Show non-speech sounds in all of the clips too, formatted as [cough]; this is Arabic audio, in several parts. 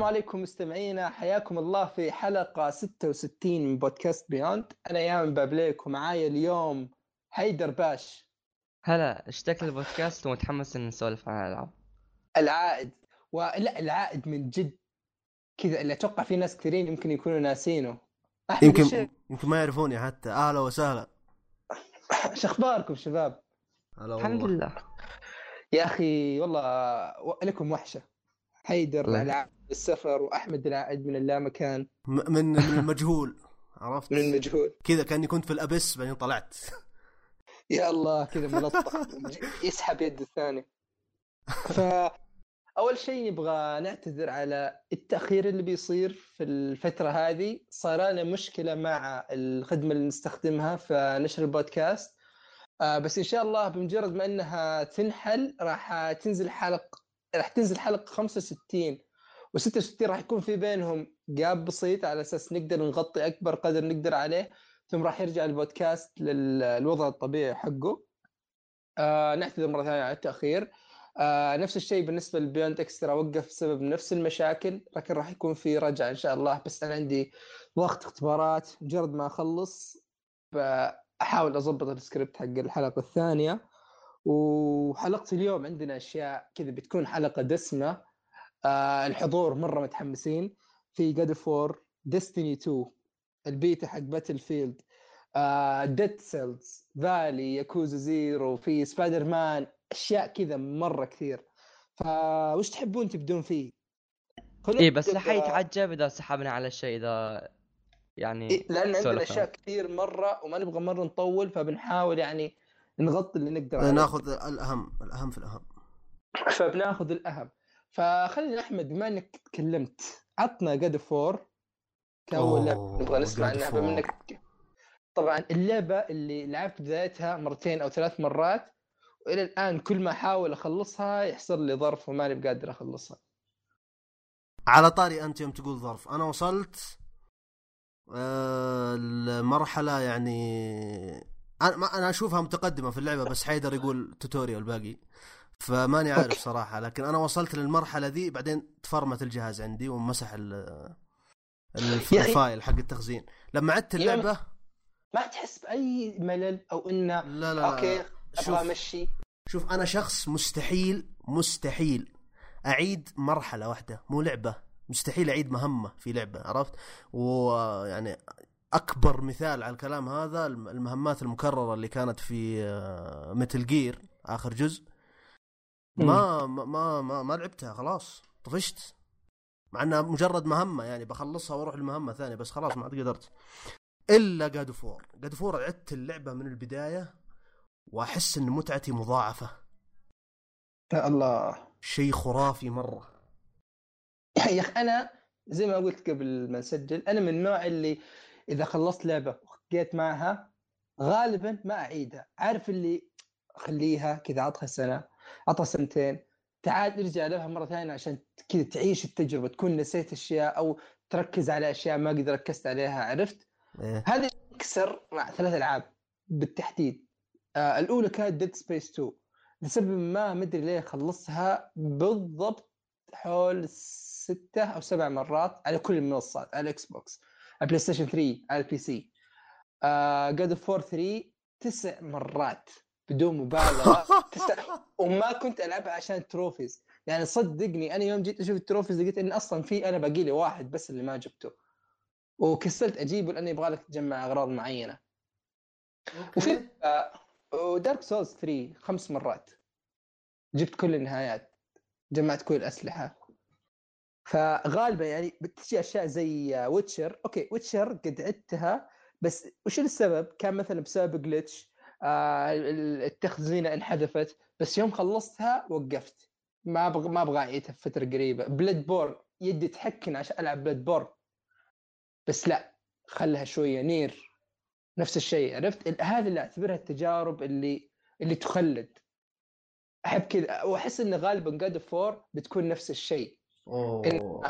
السلام عليكم مستمعينا حياكم الله في حلقة 66 من بودكاست بيوند أنا يامن بابليك ومعايا اليوم حيدر باش. هلا اشتقت البودكاست ومتحمس ان نسولف عن الالعاب العائد. ولا العائد من جد كذا اللي أتوقع في ناس كثيرين يمكن يكونوا ناسينه. يمكن يمكن ما يعرفوني حتى. أهلا وسهلا. إيش أخباركم شباب؟ هلا الحمد لله. يا أخي والله لكم وحشة. حيدر. العائد من السفر وأحمد العائد من اللامكان. من من المجهول عرفت؟ من المجهول. كذا كأني كنت في الابس بعدين طلعت. يا الله كذا ملطخ. [laughs] يسحب يد الثاني. ف أول شيء نبغى نعتذر على التأخير اللي بيصير في الفترة هذه. صار لنا مشكلة مع الخدمة اللي نستخدمها في نشر البودكاست. آه بس إن شاء الله بمجرد ما إنها تنحل راح تنزل حلقة راح تنزل حلقة 65 و66 راح يكون في بينهم جاب بسيط على أساس نقدر نغطي أكبر قدر نقدر عليه ثم راح يرجع البودكاست للوضع الطبيعي حقه. آه نعتذر مرة ثانية على التأخير. آه نفس الشيء بالنسبة للبيوند إكسترا وقف بسبب نفس المشاكل لكن راح يكون في رجعة إن شاء الله بس أنا عندي ضغط اختبارات. مجرد ما أخلص أحاول اضبط السكريبت حق الحلقة الثانية. وحلقة اليوم عندنا أشياء كذا بتكون حلقة دسمة. آه الحضور مرة متحمسين. في God of War Destiny 2 البيتا حق Battlefield Dead Cells فالي Yakuza Zero في سبايدر مان أشياء كذا مرة كثير. فوش تحبون تبدون فيه؟ إيه بس نبدأ- راح يتعجب إذا سحبنا على الشيء إذا يعني إيه لأن عندنا أشياء كثير مرة وما نبغى مرة نطول فبنحاول يعني نغطي اللي نقدر عليه. ناخذ الأهم الأهم في الأهم. فبناخذ الأهم. فخلينا أحمد بما إنك تكلمت عطنا جاد فور كأول نبغى نسمع عنها بما. إنك طبعا اللعبة اللي لعبت بدايتها مرتين أو ثلاث مرات وإلى الآن كل ما أحاول أخلصها يحصل لي ظرف وماني بقادر أخلصها. على طاري أنت يوم تقول ظرف. أنا وصلت آه، المرحله يعني أنا ما أنا أشوفها متقدمة في اللعبة بس حيدر يقول tutorial باقي. فماني عارف okay. صراحة لكن أنا وصلت للمرحلة ذي بعدين تفرمت الجهاز عندي ومسح ال file حق التخزين. لما عدت يوم- اللعبة ما تحس بأي ملل أو إنه لا لا okay شوف. أبغى أمشي. شوف أنا شخص مستحيل مستحيل أعيد مرحلة واحدة. مو لعبة مستحيل أعيد مهمة في لعبة عرفت؟ ويعني أكبر مثال على الكلام هذا الم- المهمات المكررة اللي كانت في Metal Gear آخر جزء. ما ما ما ما, ما لعبتها خلاص طفشت. مع إنها مجرد مهمة يعني بخلصها وأروح لمهمة ثانية بس خلاص ما عاد قدرت. إلا God of War God of War عدت اللعبة من البداية وأحس إن متعتي مضاعفة. يا الله. شيء خرافي مرة. يا أخي أنا زي ما قلت قبل ما نسجل أنا من النوع اللي إذا خلصت لعبة وخقيت معها غالبا ما أعيدها. عارف اللي خليها كذا عطها سنة عطها سنتين. تعال ارجع لها مرة ثانية عشان كذا تعيش التجربة تكون نسيت أشياء أو تركز على أشياء ما قد ركزت عليها عرفت؟ إيه. هذا يكسر مع ثلاث ألعاب بالتحديد. آه الأولى كانت Dead Space 2 لسبب ما مدري ليه خلصها بالضبط حول ستة أو سبع مرات على كل المنصات على ال Xbox ال PlayStation 3 على ال PC God of War 3 تسع مرات بدون مبالغة. تسع [laughs] وما كنت ألعبها عشان trophies يعني صدقني أنا يوم جيت أشوف ال trophies لقيت إن أصلا في أنا باقي لي واحد بس اللي ما جبته. وكسلت أجيبه لأنه يبغى لك تجمع أغراض معينة. وفي و Dark Souls 3 خمس مرات. جبت كل النهايات. جمعت كل الأسلحة. فغالبا يعني بتجي أشياء زي Witcher okay Witcher قد عدتها بس وش السبب؟ كان مثلا بسبب glitch آه التخزينه انحذفت بس يوم خلصتها وقفت. ما أبغى ما أبغى اعيدها في فترة قريبة. Bloodborne يدي تحكن عشان ألعب Bloodborne بس لا خلها شوية نير. نفس الشيء عرفت؟ هذه اللي أعتبرها التجارب اللي اللي تخلد. أحب كذا وأحس إن غالبا جاد فور بتكون نفس الشيء. أوه.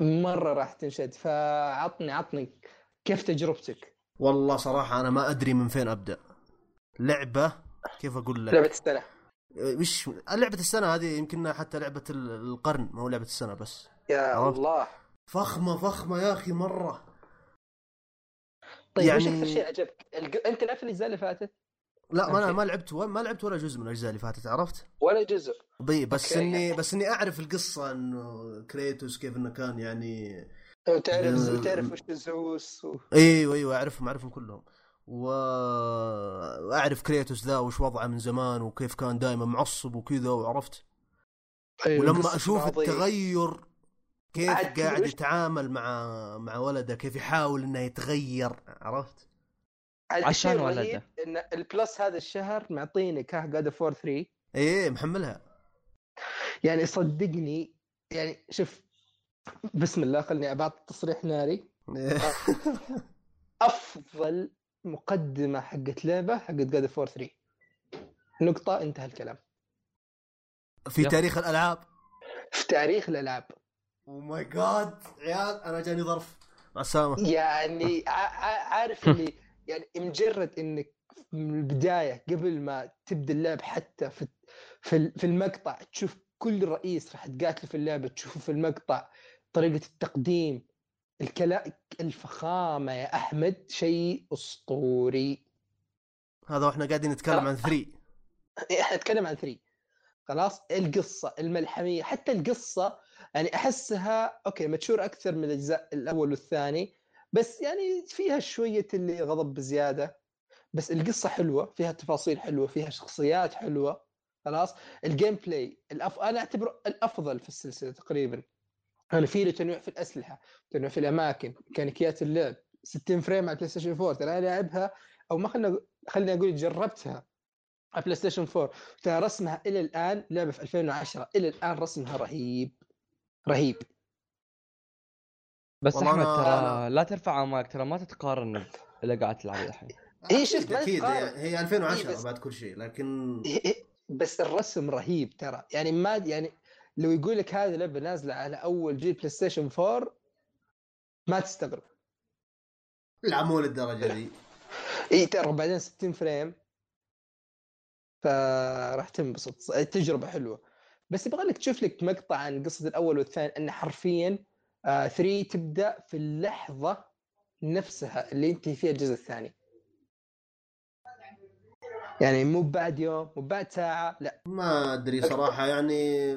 مرة راح تنشد فعطني عطني. كيف تجربتك؟ والله صراحة أنا ما أدري من فين أبدأ. لعبة كيف أقول لك؟ لعبة السنة. وش لعبة السنة هذه يمكن حتى لعبة ال- القرن ما هو لعبة السنة بس. يا عرفت؟ الله. فخمة فخمة يا أخي مرة. طيب يعني... يعني- إيش أكثر شيء عجبك؟ أنت لعبت الأجزاء اللي فاتت؟ لا ما أنا. ما لعبت ما لعبت ولا جزء من الأجزاء اللي فاتت عرفت؟ ولا جزء بي بس okay. إني بس إني أعرف القصة إنه Kratos كيف إنه كان يعني تعرف آه، تعرف وش زوس و... أيوه أيوه أعرفهم أعرفهم كلهم. وأعرف Kratos ذا وش وضعه من زمان وكيف كان دائما معصب وكذا وعرفت أيوة، ولما أشوف ماضي. التغير كيف قاعد يتعامل مع مع ولده كيف يحاول إنه يتغير عرفت عشان ولده. إن ال Plus هذا الشهر معطيني كاه God of War 3 إيه محملها. يعني صدقني يعني شوف بسم الله خلني اعط تصريح ناري. [laughs] أفضل مقدمة حقت لعبة حقت God of War 3 نقطة انتهى الكلام. في. تاريخ الألعاب؟ في تاريخ الألعاب. أو ماي جاد عيال أنا جاني ظرف. مع السلامة. يعني ع- ع- عارف [laughs] اللي يعني مجرد إنك من البداية قبل ما تبدأ اللعب حتى في في ال- في المقطع تشوف كل رئيس راح تقاتله في اللعبة تشوفه في المقطع طريقة التقديم الكلام الفخامة يا أحمد شيء أسطوري. هذا وإحنا قاعدين نتكلم عن 3 إحنا نتكلم عن 3 خلاص القصة الملحمية حتى القصة يعني أحسها okay mature أكثر من الأجزاء الأول والثاني بس يعني فيها شوية اللي غضب بزيادة. بس القصة حلوة فيها تفاصيل حلوة فيها شخصيات حلوة. خلاص؟ ال gameplay الأف... أنا أعتبره الأفضل في السلسلة تقريبا. أنا في له تنويع في الأسلحة تنويع في الأماكن ميكانيكيات اللعب 60 frame على ال PlayStation 4 ترى أنا لاعبها أو ما خلنا خليني أقول جربتها على PlayStation 4 ترى رسمها إلى الآن لعبة في 2010 إلى الآن رسمها رهيب. رهيب. بس أحمد أنا- ترى لا ترفع امالك ترى ما تتقارن اللي قاعد تلعب الحين. إيه، شفت، ما أكيد تتقارن. هي هي 2010 إيه، بس- بعد كل شيء لكن بس الرسم رهيب ترى. يعني ما يعني لو يقول لك هذه لعبة نازلة على أول جيل PlayStation 4 ما تستغرب. لا مو للدرجة دي. [laughs] اي ترى بعدين 60 فريم. فراح تنبسط. التجربه حلوة. بس يبغى لك تشوف لك مقطع عن قصة الأول والثاني إن حرفيا 3 تبدأ في اللحظة نفسها اللي ينتهي فيها الجزء الثاني. يعني مو بعد يوم مو بعد ساعة لا. ما أدري صراحة يعني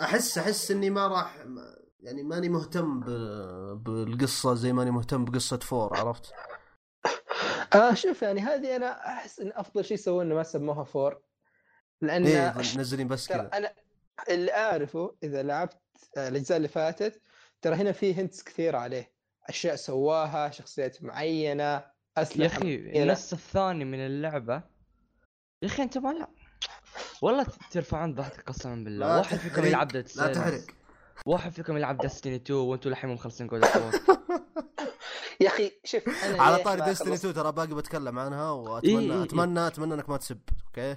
أحس أحس إني ما راح يعني ماني مهتم ب... بالقصة زي ماني مهتم بقصة four عرفت؟ [laughs] آه شوف يعني هذه أنا أحس إن أفضل شيء سووه إنه ما سموها four. لأن إيه منزلين بس كذا. أنا اللي أعرفه إذا لعبت آه، الأجزاء اللي فاتت ترى هنا في hints كثير عليه. أشياء سواها شخصيات معينة يا اسلحه أخي معينة. النص الثاني من اللعبة. يا أخي أنت ما لا. والله ترفعون ضغطك قسما بالله. واحد فيكم يلعب ديد لا تحرق. واحد فيكم يلعب دستني 2 وأنتم للحين مو مخلصين جود [laughs] يا أخي شوف أنا على طاري ديستني خلصت- 2 ترى باقي بتكلم عنها إيه، واتمنى إيه، اتمنى أتمنى إنك ما تسب أوكي؟ لا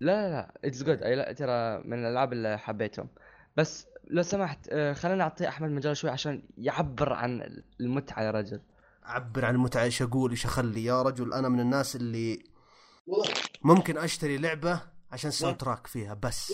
لا لا. اتس جود اي لا ترى من الألعاب اللي حبيتهم. بس لو سمحت آه، خلينا نعطي أحمد مجال شوي عشان يعبر عن المتعة يا رجل. أعبر عن المتعة إيش أقول إيش أخلي؟ يا رجل أنا من الناس اللي ممكن أشتري لعبة عشان ال soundtrack فيها بس.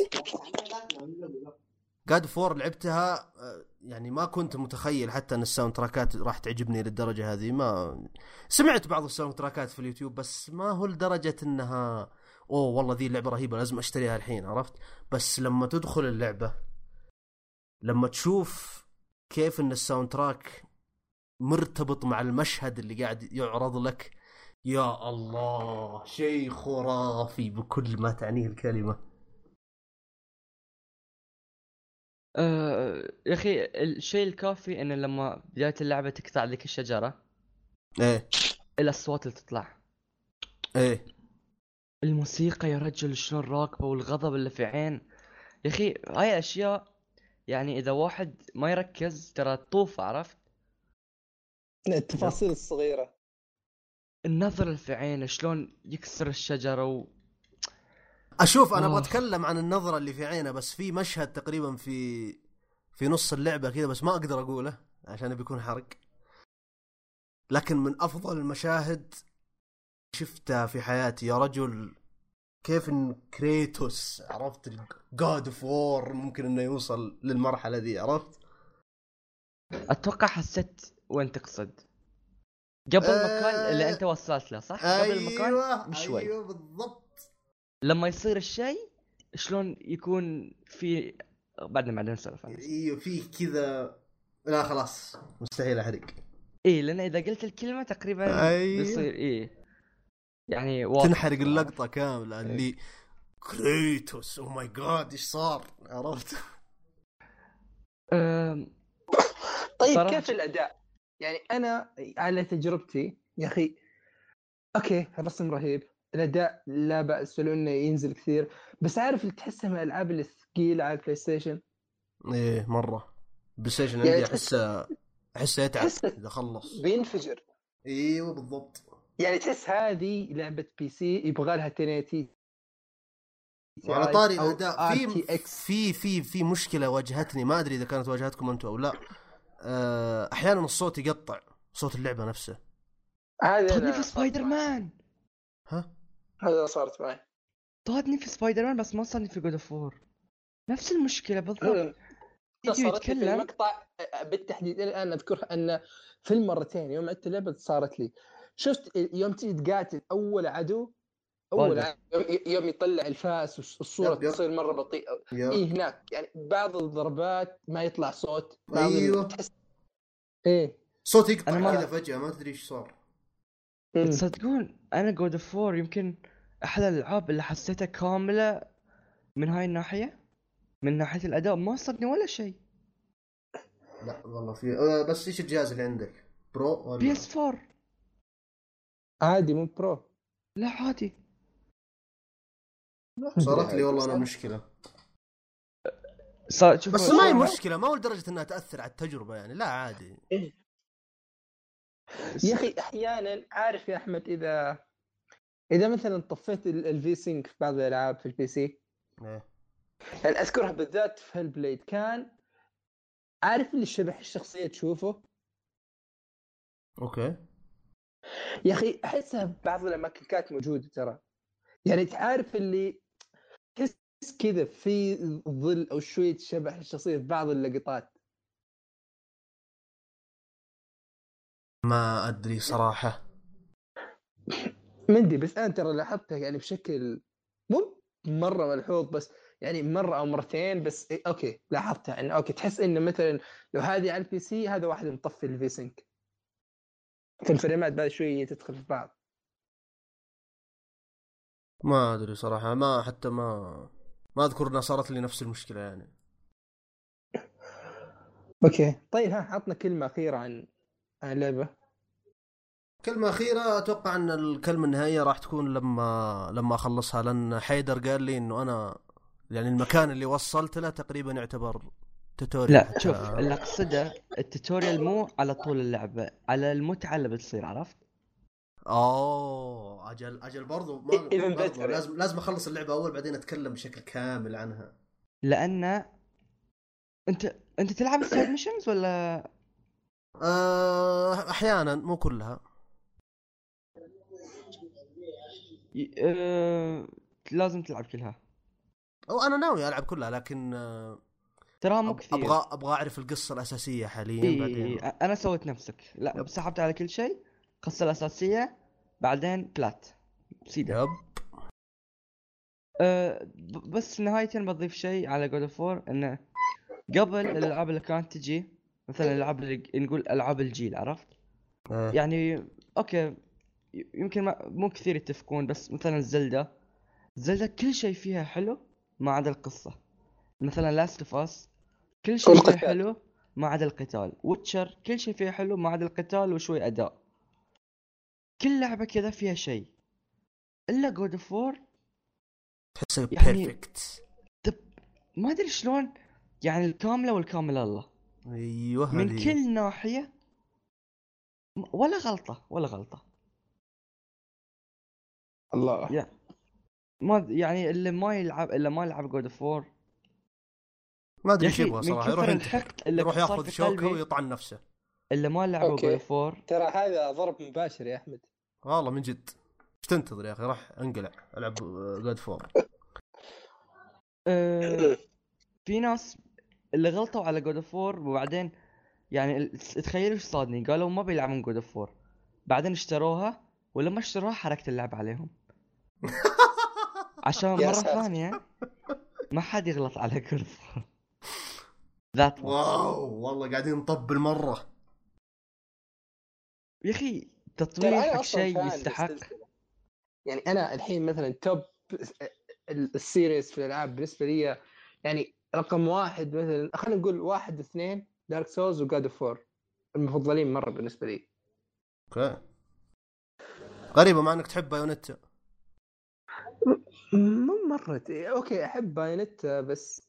God of War لعبتها آه، يعني ما كنت متخيل حتى إن ال soundtrack ات راح تعجبني للدرجة هذه. ما سمعت بعض ال soundtrack ات في اليوتيوب بس ما هو لدرجة إنها أوه والله ذي اللعبة رهيبة لازم أشتريها الحين عرفت؟ بس لما تدخل اللعبة لما تشوف كيف إن الساوند تراك مرتبط مع المشهد اللي قاعد يعرض لك يا الله شيء خرافي بكل ما تعنيه الكلمة. آه، يا أخي الشيء الكافي ان لما بدايه اللعبة تقطع لك الشجرة إيه. الاصوات اللي تطلع. إيه. الموسيقى يا رجل شلون راكبة والغضب اللي في عين. يا أخي هاي أشياء يعني إذا واحد ما يركز ترى تطوف عرفت؟ التفاصيل الصغيرة. النظر اللي في عينه شلون يكسر الشجرة و... أشوف أنا. أبغى اتكلم عن النظرة اللي في عينه بس في مشهد تقريبا في في نص اللعبة كذا بس ما أقدر أقوله عشان بيكون حرق. لكن من أفضل المشاهد شفتها في حياتي يا رجل كيف إن Kratos عرفت God of War ممكن إنه يوصل للمرحلة ذي عرفت أتوقع حسيت وين تقصد قبل المكان اللي. أنت وصلت له صح؟ قبل المكان بشوي. أيوه بالضبط لما يصير الشيء شلون يكون في بعدين بعدين نسولف أيوه فيه كذا لا خلاص مستحيل أحرق إيه لأن إذا قلت الكلمة تقريبا أيوه. بيصير إيه يعني واضح. تنحرق اللقطة كاملة اللي Kratos oh my God إيش صار؟ عرفت؟ طيب صراحة. كيف الأداء؟ يعني أنا على تجربتي يا أخي أوكي الرسم رهيب. الأداء لا بأس ولو إنه ينزل كثير. بس عارف اللي تحسها من الألعاب الثقيله على ال Play ستيشن إيه مرة. PlayStation يعني عندي تحس- احسه أحسه يتعب إذا خلص. بينفجر. إيوه بالضبط. يعني تحس هذه لعبة PC يبغى لها 1080 وعلى طاري أو الأداء. في. في في في مشكلة واجهتني ما أدري إذا كانت واجهتكم أنتم أو لا. آه، أحيانا الصوت يقطع صوت اللعبة نفسه. هذا في سبايدر مان ها؟ هذا صارت معي. صادني في سبايدر مان بس ما صارني في God of War نفس المشكلة بالضبط. يجي صارت لي في يتكلم. المقطع بالتحديد الآن أذكرها أن في المرتين يوم عدت اللعبة صارت لي. شفت يوم تيجي تقاتل أول عدو أول بالدر. عدو يوم- يطلع الفاس والصورة yep, yep. تصير مرة بطيئة اي هناك يعني بعض الضربات ما يطلع صوت بعض أيوه. تحس إيه صوت يقطع أنا ما- كذا فجأة ما تدري إيش صار. تصدقون أنا God of War يمكن أحلى الألعاب اللي حسيتها كاملة من هاي الناحية من ناحية الأداء ما صادني ولا شيء لا والله في بس إيش الجهاز اللي عندك؟ Pro ولا PS 4 عادي مو Pro لا عادي. صارت لي والله أنا مشكلة. صار شوف بس ما هي مشكلة ما هو لدرجة إنها تأثر على التجربة يعني لا عادي. يا أخي أحيانا عارف يا أحمد اذا إذا مثلا طفيت ال V-Sync في بعض الألعاب في ال PC إيه. يعني أذكرها بالذات في Hellblade كان عارف اللي شبح الشخصية تشوفه؟ أوكي. يا أخي احسها في بعض الأماكن كانت موجودة ترى. يعني تعرف اللي تحس كذا في ظل أو شوية شبح الشخصيه في بعض اللقطات. ما أدري صراحة. [laughs] مندري بس أنا ترى لاحظتها يعني بشكل مو مرة ملحوظ بس يعني مرة أو مرتين بس إيه أوكي لاحظتها. انه أوكي تحس إنه مثلا لو هذه على ال PC هذا واحد مطفي ال V فال frame ات بعد شوية تدخل في بعض. ما أدري صراحة ما حتى ما ما اذكر انها صارت لي نفس المشكلة يعني. أوكي. طيب ها عطنا كلمة أخيرة عن عن اللعبة. كلمة أخيرة أتوقع أن الكلمة النهائية راح تكون لما لما أخلصها لأن حيدر قال لي إنه أنا يعني المكان اللي وصلت له تقريبا يعتبر tutorial لا شوف اللي أقصده ال tutorial مو على طول اللعبه على المتعة اللي بتصير عرفت؟ أوه أجل أجل برضو ما Even برضو. لازم لازم أخلص اللعبة أول بعدين أتكلم بشكل كامل عنها. لأن أنت أنت تلعب ال side missions ولا؟ أه أحيانا مو كلها. آه... لازم تلعب كلها. أو أنا ناوي ألعب كلها لكن تراها مو كثير. أبغى أبغى أعرف القصة الأساسية حاليا إيه بعدين. أنا سويت نفسك. لا يب. سحبت على كل شيء القصة الأساسية بعدين بلات. سيدا يب. أه بس نهاية بضيف شيء على God of War إنه قبل الألعاب اللي كانت تجي مثلا الألعاب اللي نقول ألعاب الجيل عرفت؟ آه. يعني أوكي يمكن ما مو كثير يتفقون بس مثلا Zelda. Zelda كل شيء فيها حلو ما عدا القصة. مثلا Last of Us كل شيء فيها والقتال. حلو ما عدا القتال. Witcher كل شيء فيها حلو ما عدا القتال وشوي أداء. كل لعبة كذا فيها شيء. إلا God of War تحسه يعني- perfect ما أدري شلون يعني الكاملة والكاملة الله. أيوه من هذه. كل ناحية م- ولا غلطة ولا غلطة. الله. يا ما يعني اللي ما يلعب اللي ما يلعب God of War ما أدري إيش يبغى صراحة يروح يروح ياخذ شوكة ويطعن نفسه. اللي ما لعبوا اوف وور ترى هذا ضرب مباشر يا أحمد. والله من جد. إيش تنتظر يا أخي؟ راح أنقلع ألعب جود فور [laughs] آه، في ناس اللي غلطوا على God of War وبعدين يعني تخيلوا إيش صادني. قالوا ما بيلعبون God of 4 بعدين اشتروها ولما اشتروها حركت اللعب عليهم. [laughs] عشان مرة. ثانية ما حد يغلط على God of 4 that wow والله قاعدين نطبل مره يا أخي تطوير حق شيء يستحق. يعني أنا الحين مثلا top ال- ال series في الألعاب بالنسبة لي يعني رقم واحد مثلا خلينا نقول واحد واثنين Dark Souls و God of 4 المفضلين مرة بالنسبة لي. أوكي. غريبه مع إنك تحب Bayonetta. مو مرة. ت- أوكي أحب Bayonetta بس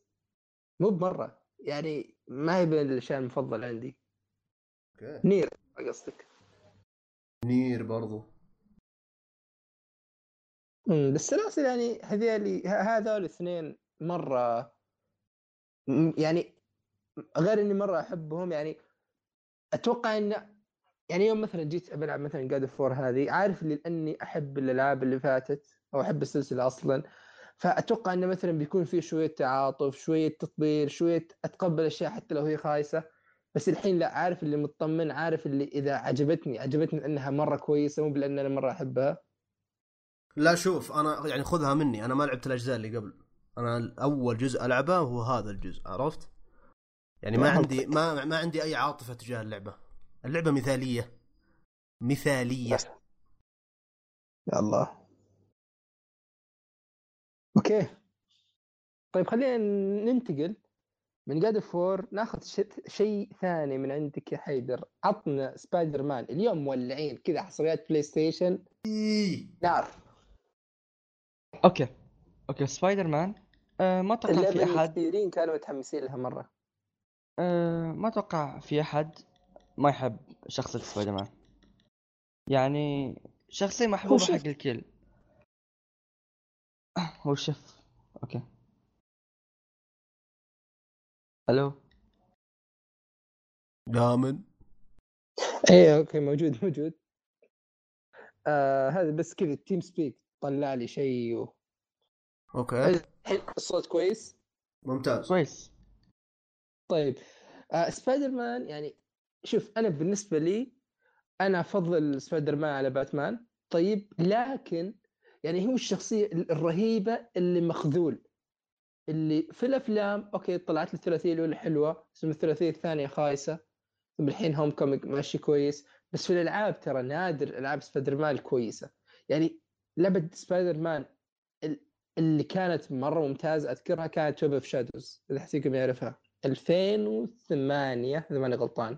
مو بمرة. يعني ما هي بين الأشياء المفضلة عندي. أوكي. Nier قصدك؟ Nier برضو. أمم، بالسلاسل يعني هذيلي هذول الاثنين مرة يعني غير إني مرة أحبهم يعني أتوقع إن يعني يوم مثلا جيت بلعب مثلا جاد فور هذه عارف لأني أحب الألعاب اللي فاتت أو أحب السلسلة أصلا. فأتوقع إنه مثلا بيكون في شوية تعاطف شوية تطبيل شوية أتقبل أشياء حتى لو هي خايسة. بس الحين لا عارف اللي مطمن عارف اللي إذا عجبتني عجبتني انها مرة كويسة مو بلأن أنا مرة أحبها. لا شوف أنا يعني خذها مني. أنا ما لعبت الأجزاء اللي قبل. أنا اول جزء ألعبه هو هذا الجزء عرفت؟ يعني ما. عندي ما ما عندي أي عاطفة تجاه اللعبة. اللعبة مثالية. مثالية. بس. يا الله. أوكي. طيب خلينا ننتقل. من جاد فور ناخذ شيء ثاني من عندك يا حيدر. عطنا سبايدر مان اليوم مولعين كذا حصريات PlayStation نار. أوكي. أوكي سبايدر مان آه ما أتوقع في أحد. كثيرين كانوا متحمسين لها مرة. آه ما أتوقع في أحد ما يحب شخصية سبايدر مان يعني شخصية محبوبة شف. حق الكل. هو شف أوكي ألو دامن إيه أوكي موجود موجود. آه هذا بس كذا TeamSpeak طلع لي شيء. و... أوكي الحين الصوت كويس؟ ممتاز. كويس. طيب. آه سبايدر مان يعني شوف أنا بالنسبة لي أنا أفضل سبايدر مان على باتمان. طيب لكن يعني هو الشخصية الرهيبة اللي مخذول اللي في الأفلام أوكي طلعت الثلاثية الأولى حلوة ثم الثلاثية الثانية خايسة ثم الحين Homecoming ماشي كويس بس في الألعاب ترى نادر ألعاب سبايدر مان الكويسه يعني لعبة سبايدر مان ال- اللي كانت مرة ممتازة أذكرها كانت Web of Shadows إذا حد فيكم يعرفها. 2008 إذا ماني غلطان.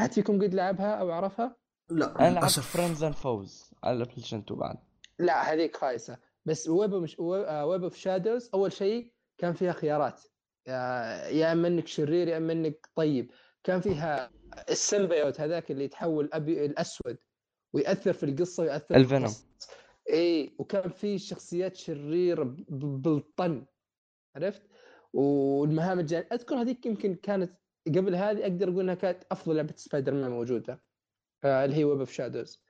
احد فيكم قد لعبها أو عرفها؟ لا أنا لعبت للأسف. Friend or Foe على ال PlayStation 2 بعد. لا هذيك خايسة. بس ويب مش Web of Shadows أول شيء كان فيها خيارات. يا يا إما إنك شرير يا إما إنك طيب. كان فيها ال symbiote هذاك اللي يتحول أبو الأسود ويأثر في القصة ويأثر في ال Venom. إي وكان في شخصيات شريره بالطن. عرفت؟ والمهام الجانبيه أذكر هذيك يمكن كانت قبل هذه أقدر أقول إنها كانت أفضل لعبة سبايدر مان موجودة. آه اللي هي Web of Shadows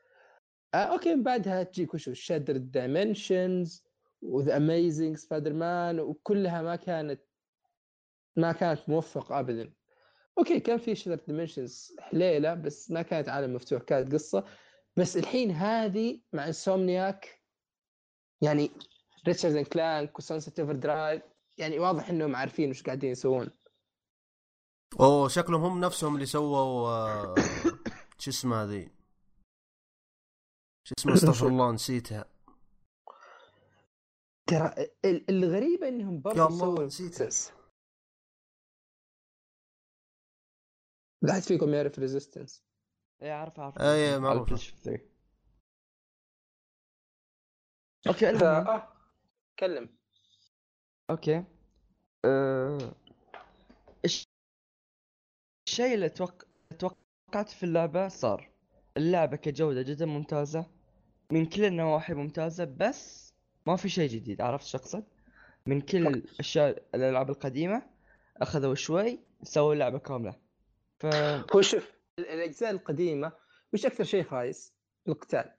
آه أوكي من بعدها تجيك وشو Shattered Dimensions و The Amazing Spider-Man وكلها ما كانت ما كانت موفقة ابدا. أوكي كان في Shattered Dimensions حليلة بس ما كانت عالم مفتوح كانت قصة. بس الحين هذه مع Insomniac يعني Ratchet and Clank و Sunset Overdrive يعني واضح إنهم عارفين وش قاعدين يسوون. أوه شكلهم هم نفسهم اللي سووا آه، شو اسمه هذه شو اسمه أستغفر [laughs] الله نسيتها. ترى ال- الغريبة إنهم يا برضه الله، سووا نسيتها. Resistance. لا احد فيكم يعرف Resistance إيه إيه على معروفة. البلايستيشن 3 okay المهم آه تكلم okay. أه... الش- الشيء اللي أتوق... توقعت في اللعبة صار. اللعبة كجودة جدا ممتازة من كل النواحي ممتازة بس ما في شيء جديد عرفت شو أقصد؟ من كل الأشياء الألعاب القديمة أخذوا شوي سووا لعبة كاملة ف هو شوف ال- الأجزاء القديمة وش أكثر شيء خايس؟ القتال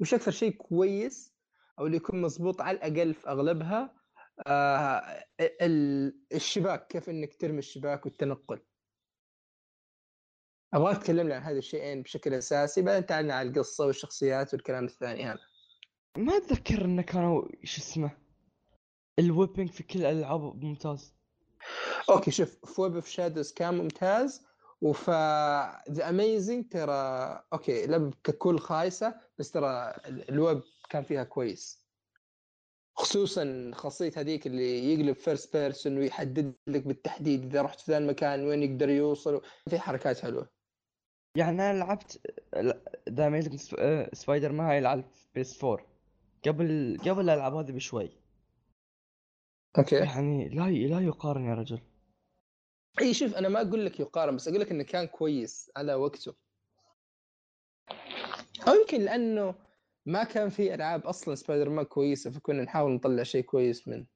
وش أكثر شيء كويس أو اللي يكون مضبوط على الأقل في أغلبها آه ال- الشباك كيف إنك ترمي الشباك والتنقل ابغاك تكلمنا عن هذه الشيئين بشكل أساسي بعدين تعالنا على القصة والشخصيات والكلام الثاني هذا. ما أتذكر إنه كانوا شو اسمه؟ ال webbing في كل الالعاب ممتاز. okay شوف في Web of Shadows كان ممتاز وف The Amazing ترى okay لعبة ككل خايسة بس ترى ال- الويب كان فيها كويس. خصوصا خاصية هذيك اللي يقلب first person ويحدد لك بالتحديد إذا رحت في ذا المكان وين يقدر يوصل في حركات حلوة. يعني أنا لعبت The Amazing Spider-Man هاي لعبت PS 4 قبل قبل الالعاب هذه بشوي. okay. يعني لا ي- لا يقارن يا رجل. إي شوف أنا ما أقول لك يقارن بس أقول لك إنه كان كويس على وقته. أو يمكن لأنه ما كان في ألعاب أصلا سبايدر مان كويسة فكنا نحاول نطلع شيء كويس منه.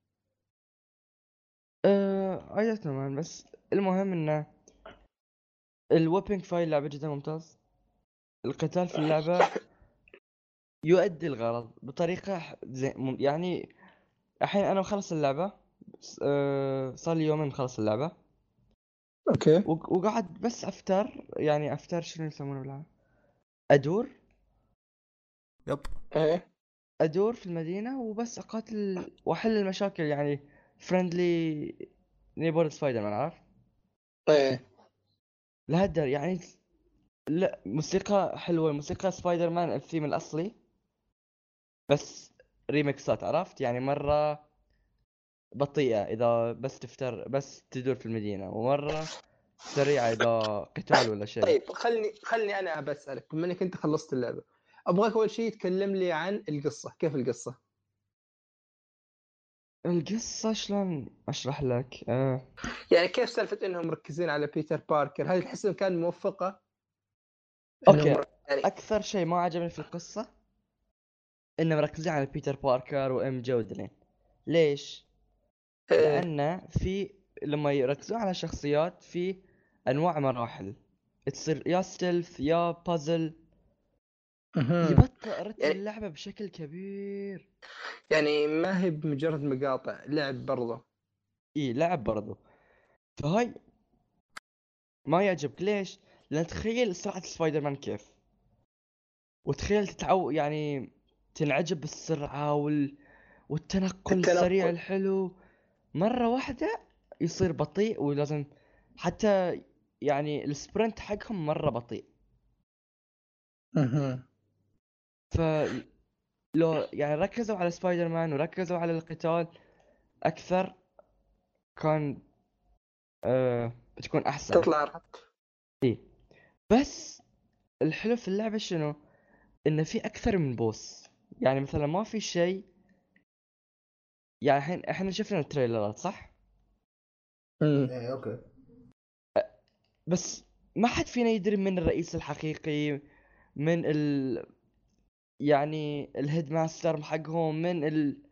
آه أي تمام بس المهم إنه ال webbing في اللعبة جدا ممتاز. القتال في اللعبة يؤدي الغرض بطريقة زي مم- يعني الحين أنا مخلص اللعبة آه صار لي يومين مخلص اللعبة. okay. وق- وقعد بس أفتر يعني أفتر شنو يسمونه بالعربي؟ أدور. yep. إيه. أدور في المدينة وبس أقاتل وأحل المشاكل يعني friendly neighbor Spider-Man عرفت؟ إيه. لهالدر يعني لا موسيقى حلوة موسيقى Spider-Man ال theme الأصلي بس ريمكسات عرفت؟ يعني مرة بطيئة إذا بس تفتر بس تدور في المدينة ومرة سريعة إذا قتال ولا شيء. طيب خلني خلني أنا بسألك بما إنك أنت خلصت اللعبة أبغاك أول شيء تكلم لي عن القصة كيف القصة؟ القصة شلون أشرح لك آه. يعني كيف سالفة إنهم مركزين على بيتر باركر هل تحس كان okay. مر- يعني أكثر شيء ما عجبني في القصة إنه مركزين على بيتر باركر و MJ ودلين ليش؟ إيه، لأن في لما يركزون على شخصيات في أنواع مراحل تصير يا stealth يا بازل مهم. يبطئ رتم يعني- اللعبة بشكل كبير يعني ما هي بمجرد مقاطع لعب برضه إي لعب برضو فهاي ما يعجبك ليش؟ لأن تخيل سرعة سبايدر مان كيف وتخيل تتعو يعني تنعجب بالسرعة وال... والتنقل التنقل. السريع الحلو مرة واحدة يصير بطيء ولازم حتى يعني ال sprint حقهم مرة بطيء مهم. ف لو يعني ركزوا على سبايدر مان وركزوا على القتال أكثر كان آه بتكون أحسن تطلع أرهب. إيه بس الحلو في اللعبة شنو؟ انه في أكثر من boss يعني مثلا ما في شيء يعني الحين إحنا شفنا التريلرات صح؟ مم. إيه okay بس ما حد فينا يدري من الرئيس الحقيقي من ال يعني ال head master حقهم من ال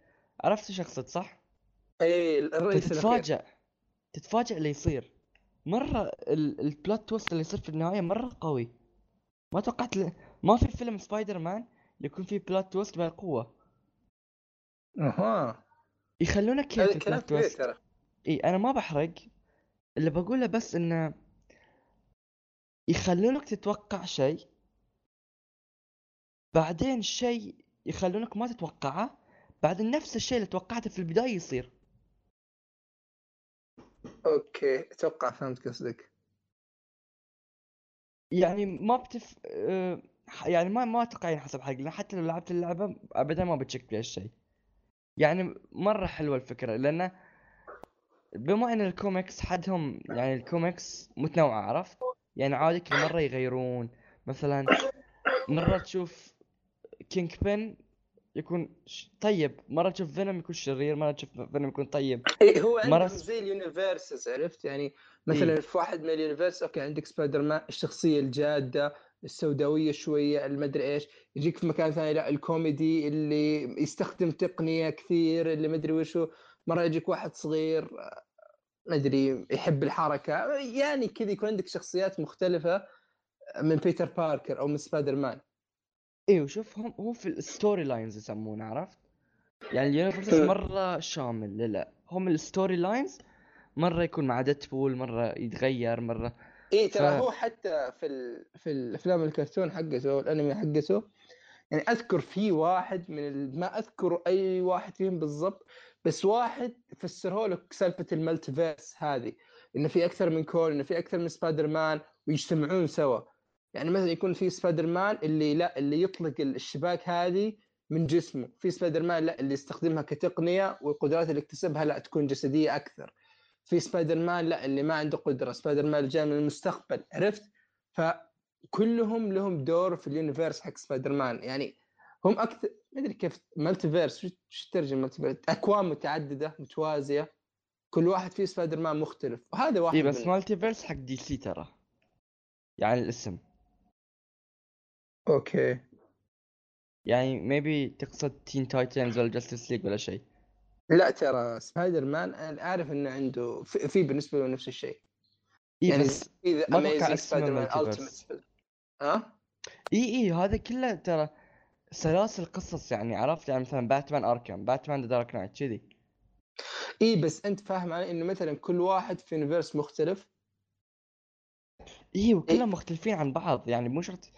عرفت إيش اقصد صح؟ إي الرئيس الأخير. تتفاجأ تتفاجأ اللي يصير. ال... ال plot twist اللي يصير في النهاية مرة قوي. ما توقعت ل... ما في فيلم سبايدر مان يكون فيه plot twist بهالقوة أها. يخلونك كيف هذا ال plot ترى. إي أنا ما بحرق. اللي بقوله بس إنه يخلونك تتوقع شيء. بعدين شيء يخلونك ما تتوقعه بعدين نفس الشيء اللي توقعته في البداية يصير. okay أتوقع فهمت قصدك. يعني ما بتف آه، يعني ما ما أتوقع ينحسب حق لأن حتى لو لعبت اللعبة ابدا ما بتشك في هالشيء. يعني مرة حلوة الفكرة لأن بما إن الكوميكس حدهم يعني الكوميكس متنوعة عرفت؟ يعني عادي كل مرة يغيرون. مثلا مرة تشوف كينج بين يكون ش- طيب مرة تشوف فينوم يكون شرير مرة تشوف فينوم يكون طيب. اي هو عندهم مرة- زي ال universes عرفت؟ يعني مثلا إيه. في واحد من ال universe okay عندك سبايدر مان الشخصية الجادة السوداوية شوية المدري إيش يجيك في مكان ثاني لا الكوميدي اللي يستخدم تقنية كثير اللي مدري وشو مرة يجيك واحد صغير آه، مدري يحب الحركة يعني كذا يكون عندك شخصيات مختلفة من بيتر باركر أو من سبايدر مان إيه وشوف هم هو في ال storylines يسمونه عرفت؟ يعني ال universes إيه. مرة شامل لا لا. هم ال storylines مرة يكون مع Deadpool مرة يتغير مرة اي ترى ف- هو حتى في ال... في الأفلام الكرتون حقته الأنمي حقته يعني أذكر في واحد من ال... ما أذكر أي واحد فيهم بالضبط بس واحد فسره لك سالفة ال multiverse هذه إنه في أكثر من كون إنه في أكثر من سبايدر مان ويجتمعون سوا. يعني مثلا يكون في سبايدر مان اللي لا اللي يطلق الشباك هذه من جسمه. في سبايدر مان لا اللي يستخدمها كتقنية والقدرات اللي اكتسبها لا تكون جسدية أكثر. في سبايدر مان لا اللي ما عنده قدرة. سبايدر مان جاي من المستقبل عرفت؟ فكلهم لهم دور في ال universe حق سبايدر مان يعني هم أكثر ما أدري كيف multiverse شو ترجم multiverse أكوان متعددة متوازية. كل واحد فيه سبايدر مان مختلف وهذا واحد اي بس منهم. multiverse حق DC ترى. يعني الاسم. أوكي. يعني maybe تقصد Teen Titans ولا Justice League ولا شيء؟ لا ترى سبايدر مان أنا أعرف إنه عنده في, في بالنسبة له نفس الشيء. إي يعني Amazing اسمه سبايدر مان. Ultimate ها؟ إي إي هذا كله ترى سلاسل قصص يعني عرفت؟ يعني مثلا باتمان Arkham باتمان The Dark Knight كذي. إي بس أنت فاهم علي إنه مثلا كل واحد في universe مختلف؟ إي وكلهم مختلفين عن بعض يعني مو شرط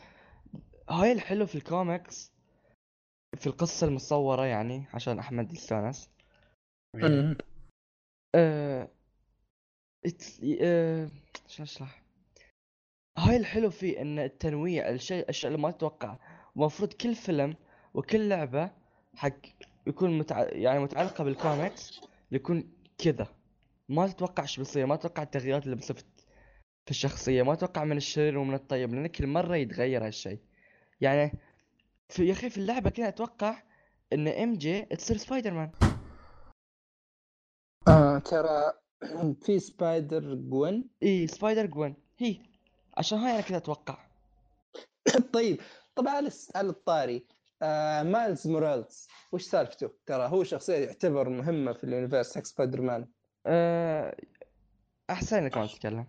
هاي الحلو في الكوميكس في القصة المصورة يعني عشان أحمد يستانس. آه... آه... شلون أشرح؟ هاي الحلو فيه إن التنويع الشيء الأشياء اللي ما تتوقع. ومفروض كل فيلم وكل لعبة حق يكون متع... يعني متعلقة بالكوميكس يكون كذا. ما تتوقع إيش بيصير ما تتوقع التغييرات اللي بتصير في الشخصية ما تتوقع من الشرير ومن الطيب لأن كل مرة يتغير هالشيء. يعني في يا أخي في اللعبة كذا أتوقع إن MJ تصير سبايدر مان آه ترى [clears throat] في Spider-Gwen. إي Spider-Gwen. هي عشان هاي أنا كذا أتوقع. [clears throat] طيب طبعا على الطاري. آه Miles Morales وش سالفته؟ ترى هو شخصية يعتبر مهمة في ال universe حق سبايدر مان. أه... أحسن انك ما تتكلم.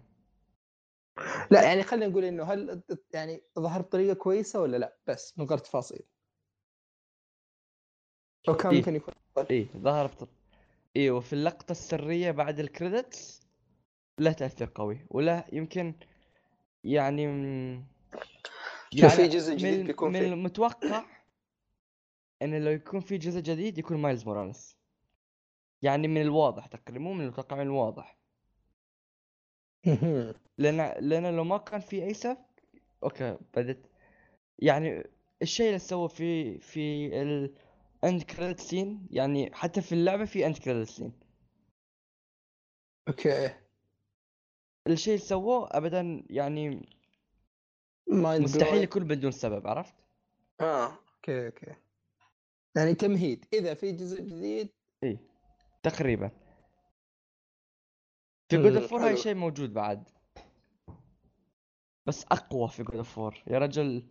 لا. يعني خلينا نقول إنه هل يعني ظهر بطريقه كويسة ولا لا؟ بس من غير تفاصيل. أو كان إيه. ممكن يكون اي ظهر بط... اي وفي اللقطة السرية بعد ال credits له تأثير قوي وله يمكن يعني م- شوف في جزء جديد من, بيكون من المتوقع إن لو يكون في جزء جديد يكون Miles Morales. يعني من الواضح تقريبا مو من المتوقع من الواضح. لأن لأن لو ما كان في أي سبب أوكي بدت يعني الشيء اللي سوى في في ال end credit scene يعني حتى في اللعبة في end credit scene أوكي. الشيء اللي سووه ابدا يعني مستحيل يكون بدون سبب عرفت؟ آه أوكي أوكي. يعني تمهيد. إذا في جزء جديد اي تقريبا. في God of War هاي حلو. شيء موجود بعد. بس أقوى في God of War يا رجل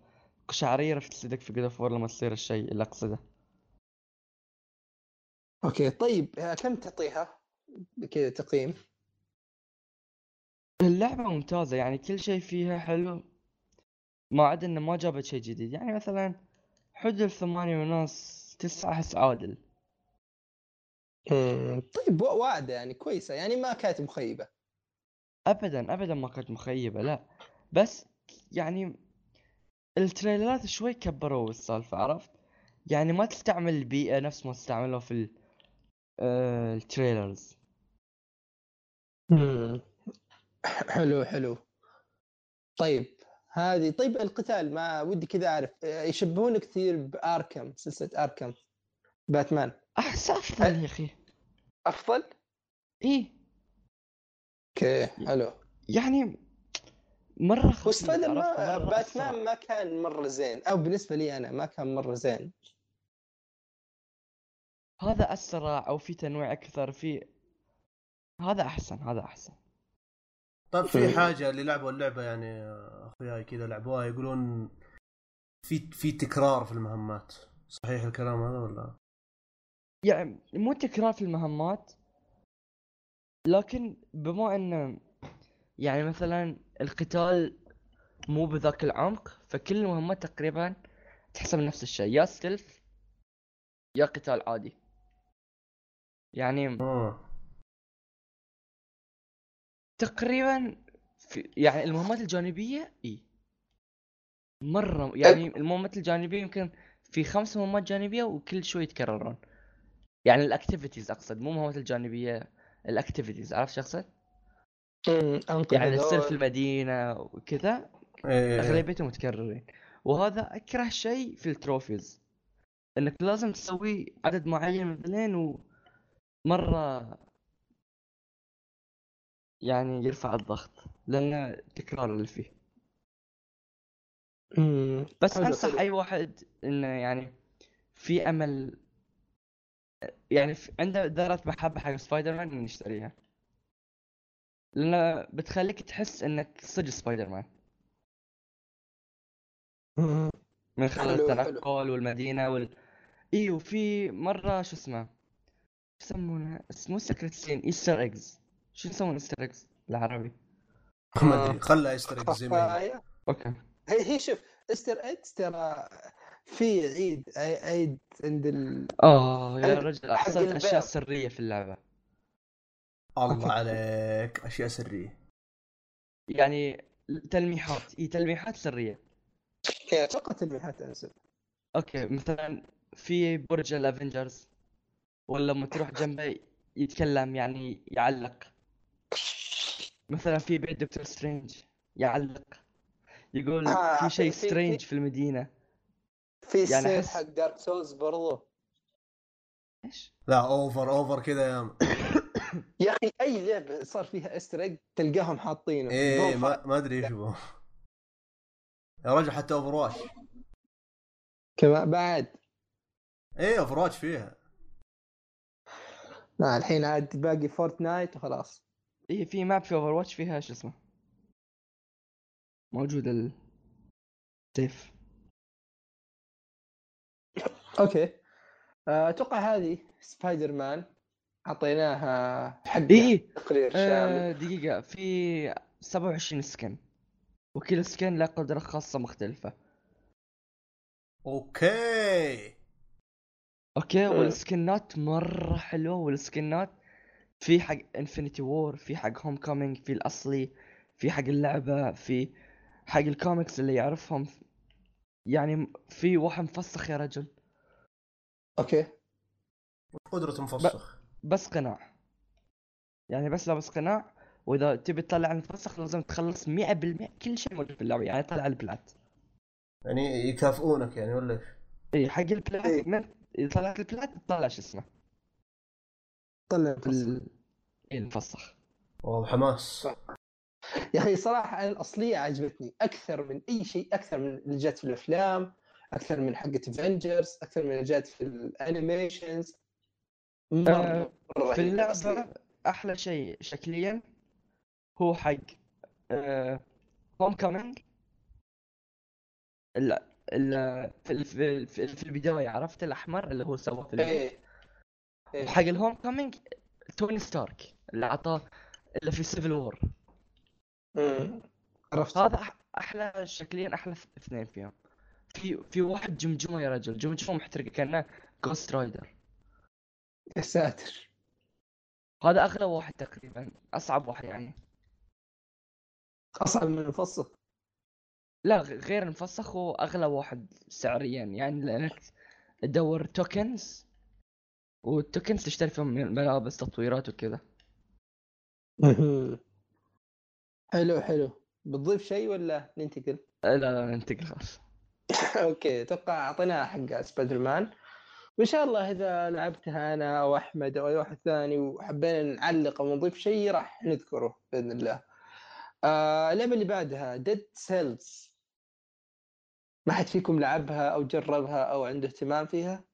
قشعريرة في جسدك في God of War لما تصير الشيء اللي أقصده. أوكي طيب آه، كم تعطيها؟ كذا تقييم. اللعبة ممتازة يعني كل شيء فيها حلو. ما عدا إنه ما جابت شيء جديد. يعني مثلا حدود ثمانية ونص تسعة احس عادل. مم، طيب وا- واعدة يعني كويسة يعني ما كانت مخيبة. ابدا ابدا ما كانت مخيبة لا. بس يعني ال trailerات شوي كبروا السالفة عرفت؟ يعني ما تستعمل البيئة نفس ما تستعملها في آه، ال trailers. مم. حلو حلو. طيب هذه طيب القتال ما ودي كذا أعرف. يشبهون كثير بأركم سلسلة أركم. باتمان. احس افضل يا أخي. أفضل؟ إيه أوكي حلو. يعني؟ ما مرة باتمان. ما كان مرة زين. أو بالنسبة لي أنا ما كان مرة زين. هذا أسرع أو في تنويع أكثر في هذا أحسن هذا أحسن. طيب في. حاجة اللي لعبوا اللعبه يعني أخوياي كذا لعبوها يقولون في في تكرار في المهمات. صحيح الكلام هذا ولا؟ يعني مو تكرار في المهمات لكن بما ان يعني مثلا القتال مو بذاك العمق فكل المهمات تقريبا تحسب نفس الشيء يا ستيلث يا قتال عادي. يعني آه. تقريبا في يعني المهمات الجانبية إي. مرة يعني المهمات الجانبية يمكن في خمس مهمات جانبية وكل شوي يتكررون. يعني ال activities أقصد مو المهمات الجانبية ال activities عرفت شو أقصد؟ يعني تصير في. المدينة وكذا إيه. أغلبيتهم متكررين وهذا أكره شيء في ال trophies إنك لازم تسوي عدد معين من ذولين ومرة يعني يرفع الضغط لأن تكرار اللي فيه بس أنصح. أي واحد إنه يعني في أمل يعني عنده ذرة محبة حق سبايدر مان انه يشتريها لأن بتخليك تحس إنك صدق سبايدر مان [laughs] من خلال. التنقل والمدينة وال إي وفي مرة شو اسمه شو يسمونه؟ اسمه سكرت سين ايستر ايجز شو يسمون ايستر ايجز بالعربي؟ ما ادري خلها يسترق زي ما هي. أوكي. هي هي شوف استر إكس ترى في عيد عي- عيد عند ال... آه يا رجل حق احصلت أشياء. سرية في اللعبة. الله عليك أشياء سرية. يعني تلميحات إي تلميحات سرية. يعني أتوقع تلميحات أنسب. أوكي مثلا في برج ال Avengers ولا لما تروح جنبه يتكلم يعني يعلق. مثلا في بيت Doctor Strange يعلق. يقول آه، في شيء strange في المدينة. في يعني السيف أحس- حق Dark Souls برضو. إيش؟ لا over over كذا يا [coughs] يا أخي أي لعبة صار فيها Easter egg تلقاهم حاطينه. إيه profile. ما, ما أدري إيش هو. يا رجل حتى Overwatch كمان بعد. إيه Overwatch فيها. لا الحين عاد باقي Fortnite وخلاص. إيه في map في Overwatch فيها شو اسمه؟ موجود ال سيف أوكي. آه، أتوقع هذه سبايدر مان. أعطيناها حق إيه تقرير شامل. آه دقيقة. في 27 skin. وكل skin له قدرة خاصة مختلفة. أوكي. أوكي مم. والسكنات مرة حلوة. والسكنات في حق Infinity War في حق Homecoming في الأصلي في حق اللعبة في حق الكوميكس اللي يعرفهم. يعني في واحد مفسخ يا رجل. أوكي. قدرة مفسخ. بس قناع. يعني بس لابس قناع وإذا تبي تطلع المفسخ لازم تخلص 100% كل شيء موجود في اللعبة يعني طلع ال plat يعني يكافئونك يعني ولا إيش؟ اي حق ال plat إيه. من إذا طلعت ال plat تطلع شو اسمه؟ طلع. إيه المفسخ والله حماس. يا أخي صراحة أنا الأصلية عجبتني أكثر من أي شيء أكثر من اللي جات في الأفلام. أكثر من حقة Avengers أكثر من جات في ال animations مرة آه، في الأصلية. أحلى شيء شكليا هو حق Homecoming ال ال في في في في البداية عرفت الأحمر اللي هو سواه في البداية إيه إيه. ال Homecoming Tony Stark اللي عطاه اللي في Civil War. عرفت هذا أحلى شكليا أحلى ث- اثنين فيهم في في واحد جمجمة يا رجل. جمجمة محترقة كأنه Ghost Rider يا ساتر. هذا أغلى واحد تقريبا. أصعب واحد يعني. أصعب من المفسخ لا غير المفسخ هو أغلى واحد سعريا. يعني لأنك تدور tokens وال tokens تشتري فيهم ملابس تطويرات وكذا. [laughs] حلو حلو. بتضيف شيء ولا ننتقل؟ لا لا ننتقل خلاص. [laughs] أوكي أتوقع اعطيناها حق سبايدر مان وإن شاء الله إذا لعبتها أنا أو أحمد أو أي واحد ثاني وحبينا نعلق أو نضيف شيء راح نذكره بإذن الله. آه اللعبة اللي بعدها Dead Cells ما حد فيكم لعبها أو جربها أو عنده اهتمام فيها؟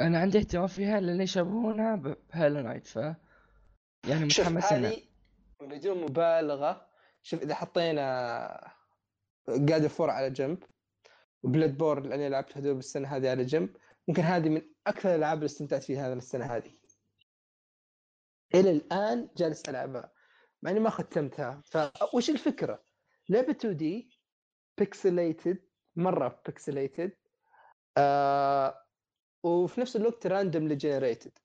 أنا عندي اهتمام فيها لأن يشبهونها ب Hollow Knight ف يعني متحمس هذه بدون مبالغة. شوف إذا حطينا God of War على جنب. و Bloodborne اللي أنا لعبتها دوب السنة هذه على جنب. ممكن هذه من أكثر الألعاب اللي استمتعت فيها هذه السنة هذه. إلى الآن جالس ألعبها مع إني ما ختمتها. فوش الفكرة؟ لعبة 2D pixelated مرة pixelated آه وفي نفس الوقت randomly generated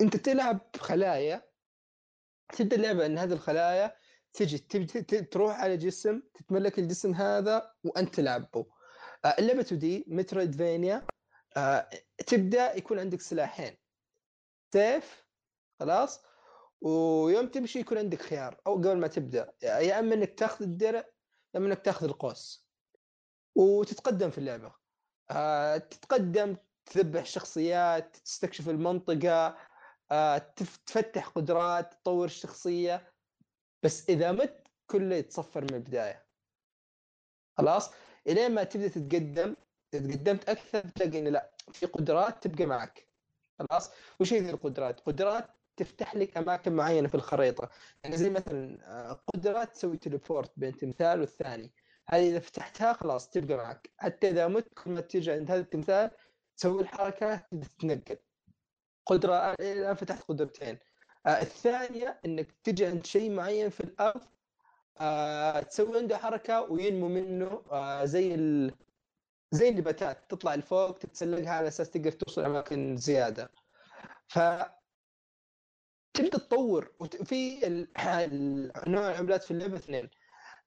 أنت تلعب خلايا تبدأ اللعبة إن هذه الخلايا تجي تروح على جسم تتملك الجسم هذا وأنت تلعبه آه، اللعبة 2D metroidvania آه، تبدأ يكون عندك سلاحين. سيف خلاص. ويوم تمشي يكون عندك خيار أو قبل ما تبدأ. يا إما إنك تاخذ الدرع يا إما إنك تاخذ القوس. وتتقدم في اللعبة. آه، تتقدم تذبح شخصيات تستكشف المنطقة. تف- تفتح قدرات تطور الشخصية. بس إذا مت كله يتصفر من البداية. خلاص؟ إلين ما تبدأ تتقدم تقدمت أكثر تلاقي إنه لا في قدرات تبقى معك. خلاص؟ وش هي القدرات؟ قدرات تفتح لك أماكن معينة في الخريطة. يعني زي مثلا آه، قدرات تسوي تليبورت بين تمثال والثاني. هذه إذا فتحتها خلاص تبقى معك. حتى إذا مت كل ما تجي عند هذا التمثال تسوي الحركة تتنقل. قدرة آه، الآن فتحت قدرتين. الثانية إنك تجي عند شيء معين في الأرض آه، تسوي عنده حركة وينمو منه آه، زي ال... زي النباتات تطلع لفوق تتسلقها على أساس تقدر توصل أماكن زيادة. ف تبدأ تطور وفي ال... نوع العملات في اللعبة اثنين.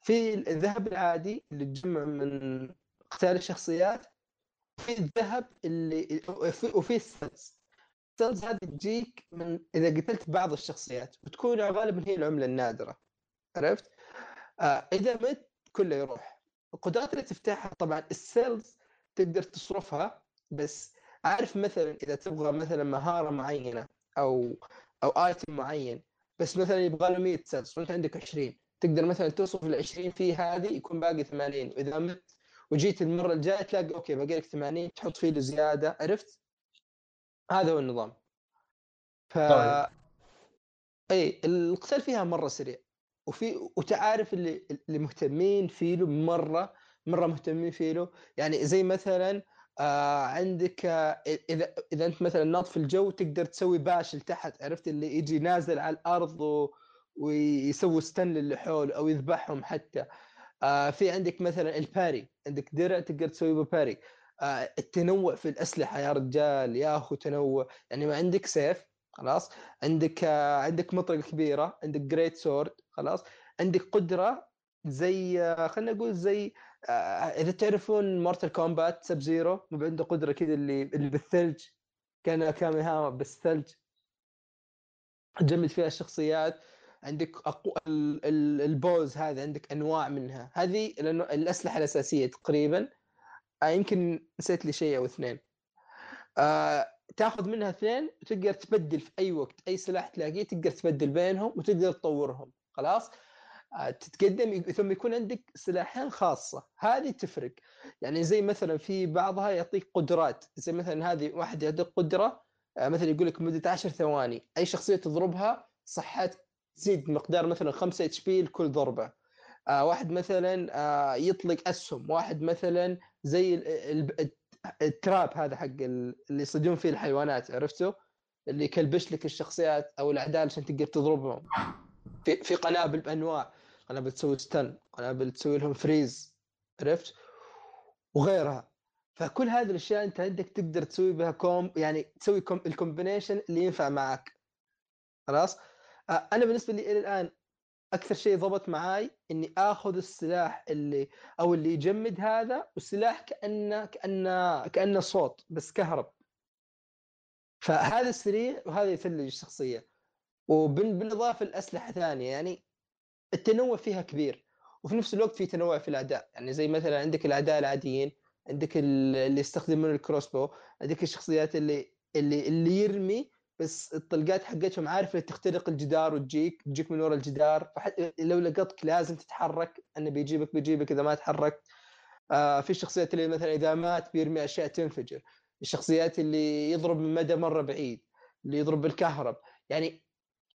في الذهب العادي اللي تجمع من قتال الشخصيات في الذهب اللي وفي, وفي السلز هذه تجيك من إذا قتلت بعض الشخصيات وتكون غالبا هي العملة النادرة عرفت؟ آه إذا مت كله يروح القدرات اللي تفتحها طبعا ال cells تقدر تصرفها بس عارف مثلا إذا تبغى مثلا مهارة معينة أو أو item معين بس مثلا يبغى له 100 cells وأنت عندك 20 تقدر مثلا تصرف ال 20 في هذه يكون باقي 80 وإذا مت وجيت المرة الجاية تلاقي أوكي باقي لك 80 تحط فيه زيادة عرفت؟ هذا هو النظام. ف طيب. إي القتال فيها مرة سريع. وفي وتعارف اللي اللي مهتمين فيه له مرة مرة مهتمين فيه له يعني زي مثلا آه عندك آه إذا إذا أنت مثلا ناط في الجو تقدر تسوي باش لتحت. عرفت؟ اللي يجي نازل على الأرض و... ويسوي ستن للي حول أو يذبحهم حتى. آه في عندك مثلا الباري. عندك درع تقدر تسوي به باري. آه التنوع في الأسلحة يا رجال يا أخو تنوع. يعني ما عندك سيف خلاص. عندك آه عندك مطرقة كبيرة عندك great sword خلاص. عندك قدرة زي آه خلينا نقول زي آه إذا تعرفون Mortal Kombat Sub-Zero عنده قدرة كذا اللي اللي بالثلج. كان Kamehameha بس ثلج تجمد فيها الشخصيات. عندك أقو... ال... ال... ال bows هذا عندك أنواع منها. هذه لأنه الأسلحة الأساسية تقريبا. آه يمكن نسيت لي شيء أو اثنين. آه تاخذ منها اثنين وتقدر تبدل في أي وقت أي سلاح تلاقيه تقدر تبدل بينهم وتقدر تطورهم. خلاص؟ آه تتقدم ثم يكون عندك سلاحين خاصة. هذه تفرق. يعني زي مثلا في بعضها يعطيك قدرات. زي مثلا هذه واحد يعطيك قدرة آه مثلا يقول لك مدة 10 ثواني. أي شخصية تضربها صحات تزيد مقدار مثلا 5 اتش بي لكل ضربة. آه واحد مثلا آه يطلق أسهم واحد مثلا زي ال ال trap هذا حق اللي يصيدون فيه الحيوانات عرفتوا؟ اللي يكلبش لك الشخصيات أو الأعداء عشان تقدر تضربهم. في في قنابل بأنواع. قنابل تسوي stun قنابل تسوي لهم freeze عرفت؟ وغيرها. فكل هذه الأشياء أنت عندك تقدر تسوي بها كوم يعني تسوي كوم ال combination اللي ينفع معك. خلاص؟ أنا بالنسبة لي إلى الآن أكثر شيء ضبط معاي إني آخذ السلاح اللي أو اللي يجمد هذا والسلاح كأنه كأنه كأنه صوت بس كهرب. فهذا سريع وهذا يثلج الشخصية. وبالاضافه الاسلحه ثانية يعني التنوع فيها كبير. وفي نفس الوقت في تنوع في الاعداء يعني زي مثلا عندك الاعداء العاديين عندك اللي يستخدمون الكروسبو عندك الشخصيات اللي اللي اللي يرمي بس الطلقات حقتهم عارف تخترق الجدار وتجيك تجيك من وراء الجدار لو لقطك لازم تتحرك إنه بيجيبك بيجيبك إذا ما تحركت. آه في الشخصيات اللي مثلا إذا مات بيرمي أشياء تنفجر. الشخصيات اللي يضرب من مدى مرة بعيد اللي يضرب بالكهرب. يعني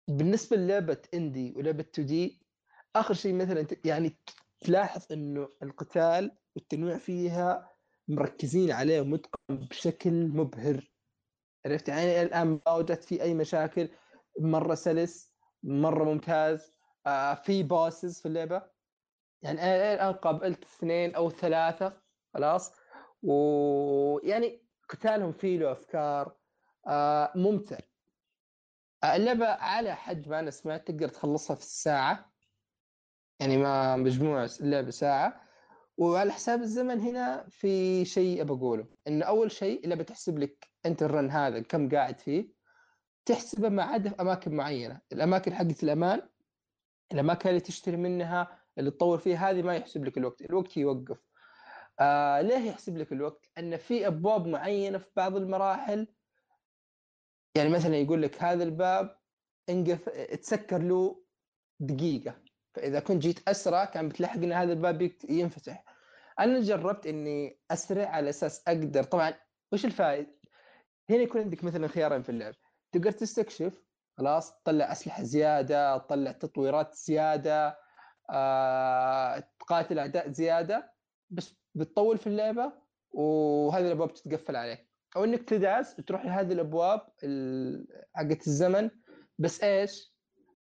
بالنسبة للعبة إندي ولعبة 2 دي آخر شيء مثلا يعني تلاحظ إنه القتال والتنويع فيها مركزين عليه متقن بشكل مبهر. عرفت؟ يعني الآن ما وجدت في أي مشاكل. مرة سلس مرة ممتاز. آه في بوسز في اللعبة. يعني أنا الآن قابلت اثنين أو ثلاثة خلاص. ويعني قتالهم فيه له أفكار آه ممتع. آه اللعبة على حد ما أنا سمعت تقدر تخلصها في الساعة. يعني ما مجموع اللعبة ساعة. وعلى حساب الزمن هنا في شيء أبى أقوله انه أول شيء اللعبه تحسب لك أنت الرن هذا كم قاعد فيه تحسبه ما عدا في أماكن معينة. الأماكن حقت الأمان الأماكن اللي تشتري منها اللي تطور فيها هذه ما يحسب لك الوقت الوقت يوقف. آه ليه يحسب لك الوقت؟ إن في أبواب معينة في بعض المراحل يعني مثلا يقول لك هذا الباب انقف تسكر له دقيقة. فإذا كنت جيت أسرع كان بتلحق إن هذا الباب ينفتح. أنا جربت إني أسرع على أساس أقدر طبعا وش الفائده هنا يكون عندك مثلا خيارين في اللعب. تقدر تستكشف خلاص تطلع أسلحة زيادة تطلع تطويرات زيادة آه، تقاتل أعداء زيادة بس بتطول في اللعبة وهذه الأبواب تتقفل عليك. أو إنك تدعس تروح لهذه الأبواب ال- حقت الزمن بس إيش؟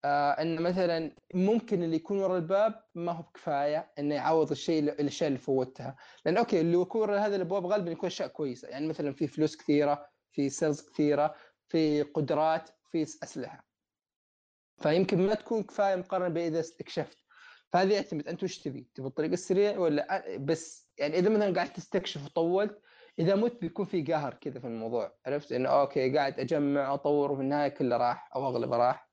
آه إن مثلا ممكن اللي يكون ورا الباب ما هو بكفاية إنه يعوض الشيء الأشياء اللي فوتها. لأن أوكي اللي يكون ورا هذه الأبواب غالبا يكون أشياء كويسة. يعني مثلا في فلوس كثيرة في cells كثيرة في قدرات في أسلحة. فيمكن ما تكون كفاية مقارنة بإذا استكشفت فهذا يعتمد. أنت وش تبي؟ تبي الطريق السريع ولا بس؟ يعني إذا مثلا قاعد تستكشف وطولت إذا مت بيكون في قهر كذا في الموضوع. عرفت؟ إنه أوكي قاعد أجمع أطور وفي النهاية كله راح أو أغلبه راح.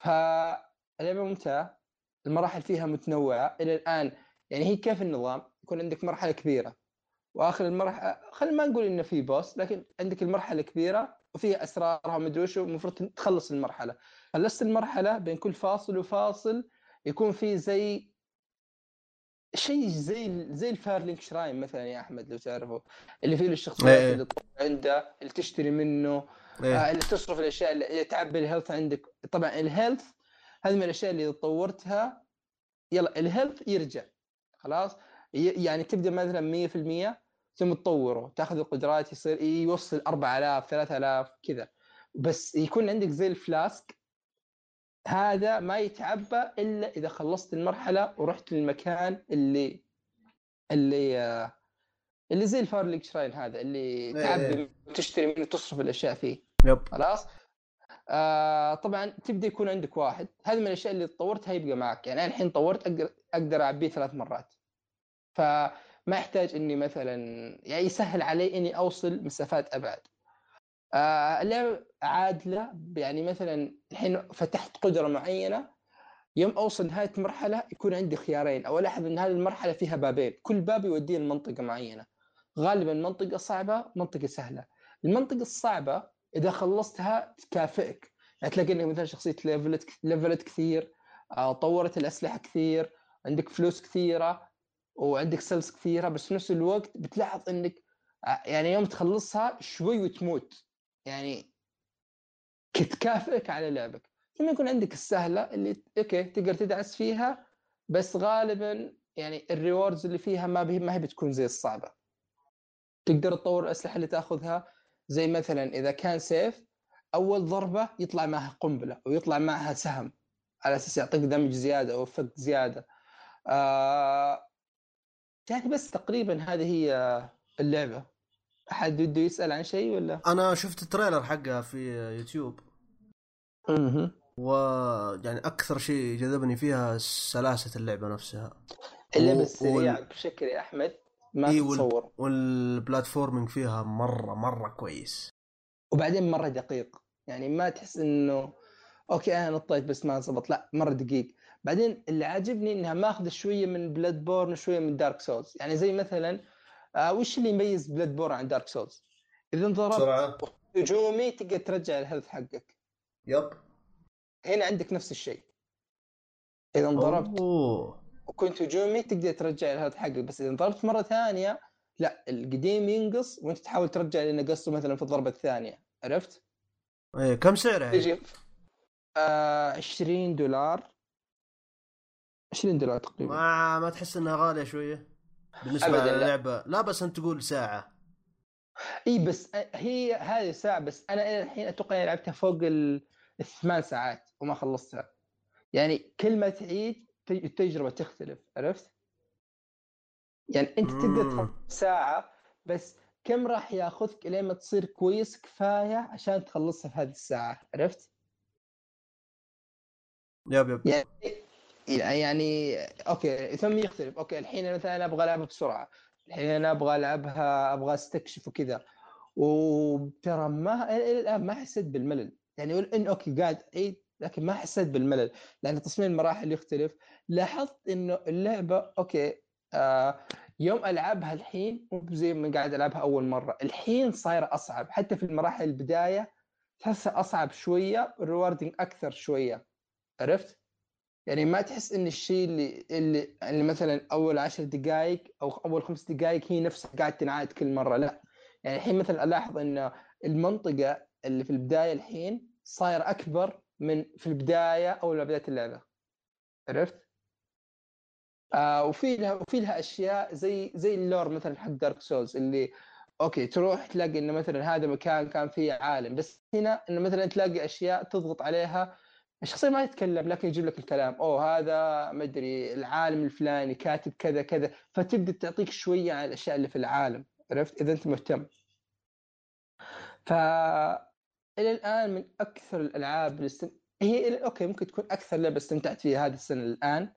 فاللعبة ممتعة المراحل فيها متنوعة إلى الآن. يعني هي كيف النظام؟ يكون عندك مرحلة كبيرة وآخر المرحلة خلينا ما نقول إنه في بوس لكن عندك المرحلة كبيرة وفيها أسرارها ومدري وش المفروض تخلص المرحلة. خلصت المرحلة بين كل فاصل وفاصل يكون في زي شيء زي زي ال Firelink Shrine مثلا يا أحمد لو تعرفه. اللي فيه الشخصيات إيه. اللي تطلع عنده اللي تشتري منه. إيه. اللي تصرف الأشياء اللي تعبي ال health عندك طبعا ال health هذه من الأشياء اللي طورتها يلا ال health يرجع خلاص يعني تبدا مثلا 100% ثم تطوره تأخذ القدرات يصير يوصل 4000 3000 كذا بس يكون عندك زي ال flask هذا ما يتعبى إلا إذا خلصت المرحلة ورحت للمكان اللي اللي آه، اللي زي الفارليك شراين هذا اللي إيه. تعبي وتشتري منه تصرف الأشياء فيه يب. خلاص؟ آه طبعا تبدأ يكون عندك واحد. هذه من الأشياء اللي طورتها يبقى معك. يعني أنا الحين طورت أقدر أعبيه ثلاث مرات. فما يحتاج إني مثلا يعني يسهل علي إني أوصل مسافات أبعد. آه اللعبه عادلة. يعني مثلا الحين فتحت قدرة معينة يوم أوصل نهايه مرحله يكون عندي خيارين. أو ألاحظ إن هذه المرحلة فيها بابين. كل باب يوديني لمنطقة معينة. غالبا منطقة صعبة منطقة سهلة. المنطقة الصعبة إذا خلصتها تكافئك. يعني تلاقي إنك مثلا شخصية ليفلت ليفلت كثير آه، طورت الأسلحة كثير عندك فلوس كثيرة وعندك cells كثيرة بس في نفس الوقت بتلاحظ إنك آه، يعني يوم تخلصها شوي وتموت. يعني تكافئك على لعبك. ثم يكون عندك السهلة اللي okay تقدر تدعس فيها بس غالبا يعني ال rewards اللي فيها ما ما هي بتكون زي الصعبة. تقدر تطور الأسلحة اللي تأخذها زي مثلا إذا كان سيف أول ضربة يطلع معها قنبلة ويطلع معها سهم على أساس يعطيك damage زيادة أو effect زيادة. آه يعني بس تقريبا هذه هي اللعبة. أحد بده يسأل عن شيء ولا؟ أنا شفت ال trailer حقها في يوتيوب. أها ويعني أكثر شيء جذبني فيها سلاسة اللعبة نفسها. اللعبة و- السريعة وال- بشكل يا أحمد. ما إي وال- تتصور. وال platforming فيها مره مرة كويس. وبعدين مرة دقيق. يعني ما تحس إنه okay أنا نطيت بس ما زبط لا مرة دقيق. بعدين اللي عاجبني إنها ماخذة شوية من Bloodborne وشوية من Dark Souls يعني زي مثلا آه وش اللي يميز Bloodborne عن Dark Souls إذا انضربت هجومي تقدر ترجع ال health حقك. yep. هنا عندك نفس الشيء. إذا انضربت أوه. وكنت هجومي تقدر ترجع ال health حقك بس إذا انضربت مرة ثانية لا القديم ينقص وأنت تحاول ترجع اللي نقصته مثلا في الضربة الثانية عرفت؟ إيه كم سعرها؟ هي؟ تجي آه 20 دولار 20 دولار تقريبا ما ما تحس إنها غالية شوية؟ بالنسبة أبداً لا. للعبة لا بس أنت تقول ساعة إي بس هي هذه ساعة بس أنا إلى الحين أتوقع إني لعبتها فوق ال- الثمان ساعات وما خلصتها يعني كل ما تعيد التجربة تختلف عرفت؟ يعني أنت تقدر. تخلص ساعة بس كم راح ياخذك لين ما تصير كويس كفاية عشان تخلصها في هذه الساعة عرفت؟ yep yep يعني يعني okay ثم يختلف okay الحين مثلا أبغى العبها بسرعة الحين أنا أبغى ألعبها أبغى أستكشف وكذا وترى ما إلى الآن ما حسيت بالملل يعني إن okay قاعد أعيد لكن ما حسيت بالملل لأن تصميم المراحل يختلف. لاحظت إنه اللعبة okay آه يوم ألعبها الحين مو زي ما قاعد ألعبها أول مرة الحين صايرة أصعب. حتى في المراحل البداية تحسها أصعب شوية ريواردنج أكثر شوية. عرفت؟ يعني ما تحس إن الشيء اللي اللي, اللي مثلا أول عشر دقائق أو أول خمس دقائق هي نفسها قاعد تنعاد كل مرة لا. يعني الحين مثلا ألاحظ ان المنطقة اللي في البداية الحين صاير أكبر من في البداية أو بدايه اللعبة. عرفت؟ آه وفي لها وفي لها أشياء زي زي ال lore مثلا حق Dark Souls اللي okay تروح تلاقي إنه مثلا هذا مكان كان فيه عالم بس هنا إنه مثلا تلاقي أشياء تضغط عليها. الشخصية ما يتكلم لكن يجيب لك الكلام. أوه هذا ما أدري العالم الفلاني كاتب كذا كذا. فتبدأ تعطيك شوية عن الأشياء اللي في العالم. عرفت؟ إذا أنت مهتم. ف إلى الآن من أكثر الألعاب اللي است... هي okay ممكن تكون أكثر لعبة استمتعت فيها هذه السنة الان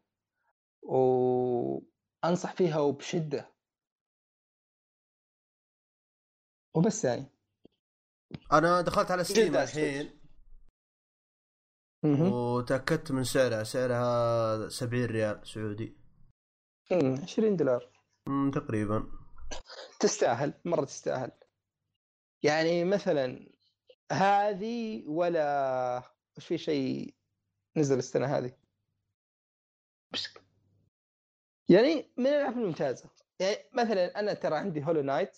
وانصح فيها وبشدة. وبس يعني. أنا دخلت على Steam الحين. وتأكدت من سعرها. سعرها 70 ريال سعودي. مم، 20 دولار. تقريبا. تستاهل مرة تستاهل. يعني مثلا هذه ولا وش في شيء نزل السنة هذه؟ يعني من الألعاب الممتازة. يعني مثلا أنا ترى عندي Hollow Knight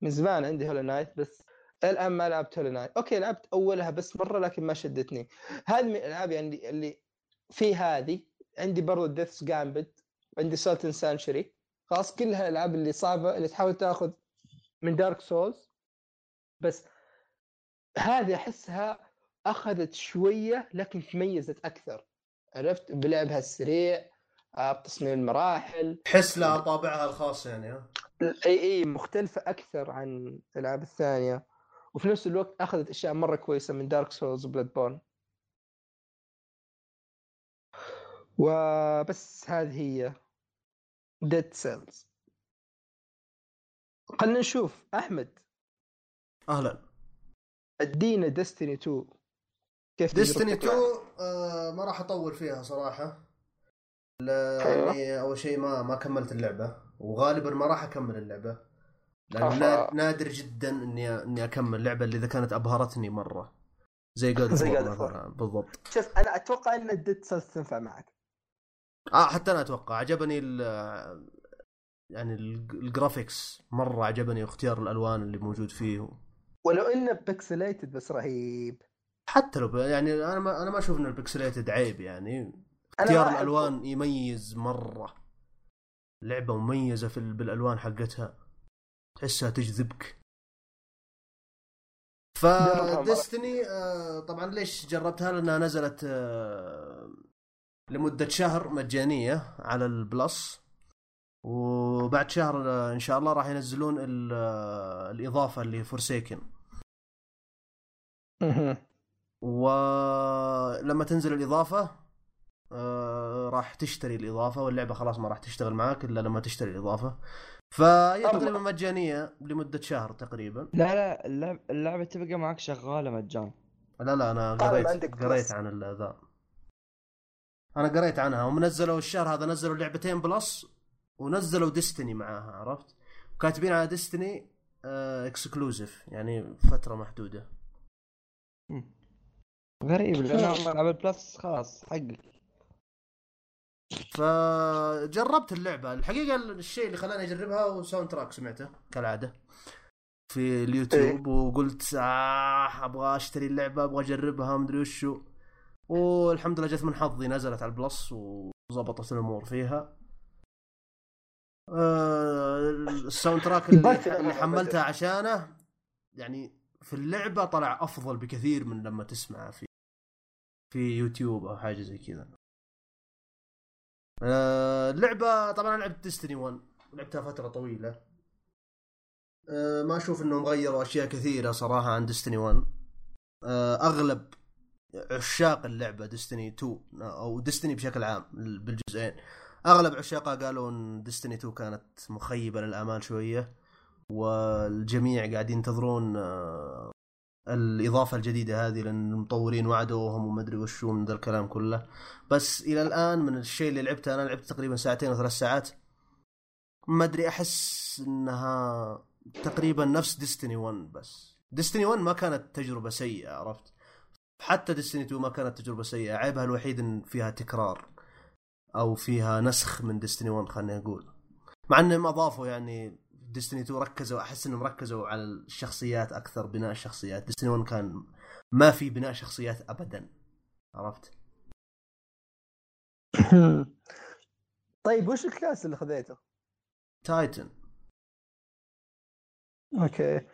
من زمان عندي Hollow Knight بس الآن ما لعبت Hollow Knight okay لعبت أولها بس مرة لكن ما شدتني. هذه من الألعاب يعني اللي في هذه. عندي برضو Death's Gambit عندي Salt and Sanctuary خلاص كلها الالعاب اللي صعبة اللي تحاول تأخذ من Dark Souls بس هذه أحسها أخذت شوية لكن تميزت أكثر. عرفت؟ بلعبها السريع آه، بتصميم المراحل. تحس لها طابعها الخاص يعني ها؟ إي إي مختلفة أكثر عن الألعاب الثانية. وفي نفس الوقت أخذت أشياء مرة كويسة من Dark Souls و Bloodborne وبس هذه هي. Dead Cells خلينا نشوف. أحمد. أهلا. أدينا Destiny 2 كيف Destiny تجربتك 2 معها؟ آه ما راح أطول فيها صراحة. لأني أول شيء ما ما كملت اللعبة وغالبا ما راح أكمل اللعبة. نا- نادر جدا إني إني أكمل اللعبة اللي إذا كانت أبهرتني مرة. زي جود زي بالضبط. شوف أنا أتوقع إن ال Dead Cells تنفع معك. آه حتى أنا أتوقع. عجبني ال يعني ال- ال graphics مرة عجبني واختيار الألوان اللي موجود فيه. ولو إنه pixelated بس رهيب. حتى لو يعني أنا ما أنا ما أشوف ان ال pixelated عيب يعني. اختيار ما أحب- الألوان يميز مرة. لعبة مميزة في ال- بالألوان حقتها. تحسها تجذبك. فديستني آه طبعا ليش جربتها؟ لأنها نزلت آه لمدة شهر مجانية على البلس. وبعد شهر آه، إن شاء الله راح ينزلون ال- آه، الإضافة اللي فورسيكن. ولما تنزل الإضافة آه راح تشتري الإضافة واللعبة خلاص ما راح تشتغل معاك إلا لما تشتري الإضافة فهي. تقريبا مجانية لمدة شهر تقريبا لا لا اللعبة, اللعبة تبقى معك شغالة مجان لا لا أنا طالما قريت عندك قريت. عن ذا أنا قريت عنها هم نزلوا الشهر هذا نزلوا لعبتين Plus ونزلوا Destiny معاها عرفت؟ كاتبين على Destiny exclusive يعني فترة محدودة. غريب والله ألعاب ال Plus خلاص حقك فجربت اللعبة. الحقيقة الشيء اللي خلاني أجربها هو soundtrack سمعته كالعادة. في اليوتيوب وقلت آه أبغى أشتري اللعبة أبغى أجربها مدري وشو. والحمد لله جت من حظي نزلت على ال Plus وظبطت الأمور فيها. آه، ال soundtrack [laughs] اللي, اللي. حملتها عشانه يعني في اللعبة طلع أفضل بكثير من لما تسمعه في في يوتيوب أو حاجة زي كذا. آه، اللعبة طبعا أنا لعبت ديستني 1 لعبتها فترة طويلة. آه، ما أشوف إنهم غيروا أشياء كثيرة صراحة عن ديستني 1 آه، أغلب عشاق اللعبة ديستني 2 أو ديستني بشكل عام بالجزئين. أغلب عشاقها قالوا ان ديستني 2 كانت مخيبة للامال شوية والجميع قاعدين ينتظرون آه، الإضافة الجديدة هذه لأن المطورين وعدوهم وما أدري وشو من ذا الكلام كله. بس إلى الآن من الشيء اللي لعبته أنا لعبت تقريبا ساعتين أو ثلاث ساعات ما أدري أحس إنها تقريبا نفس ديستني 1 بس. ديستني 1 ما كانت تجربة سيئة عرفت؟ حتى ديستني 2 ما كانت تجربة سيئة عيبها الوحيد إن فيها تكرار. أو فيها نسخ من ديستني 1 خلينا نقول مع إنهم أضافوا يعني ديستني 2 ركزوا أحس إنهم ركزوا على الشخصيات أكثر بناء الشخصيات ديستني 1 كان ما في بناء شخصيات ابدا عرفت [laughs] طيب وش ال class اللي خذيته؟ Titan أوكي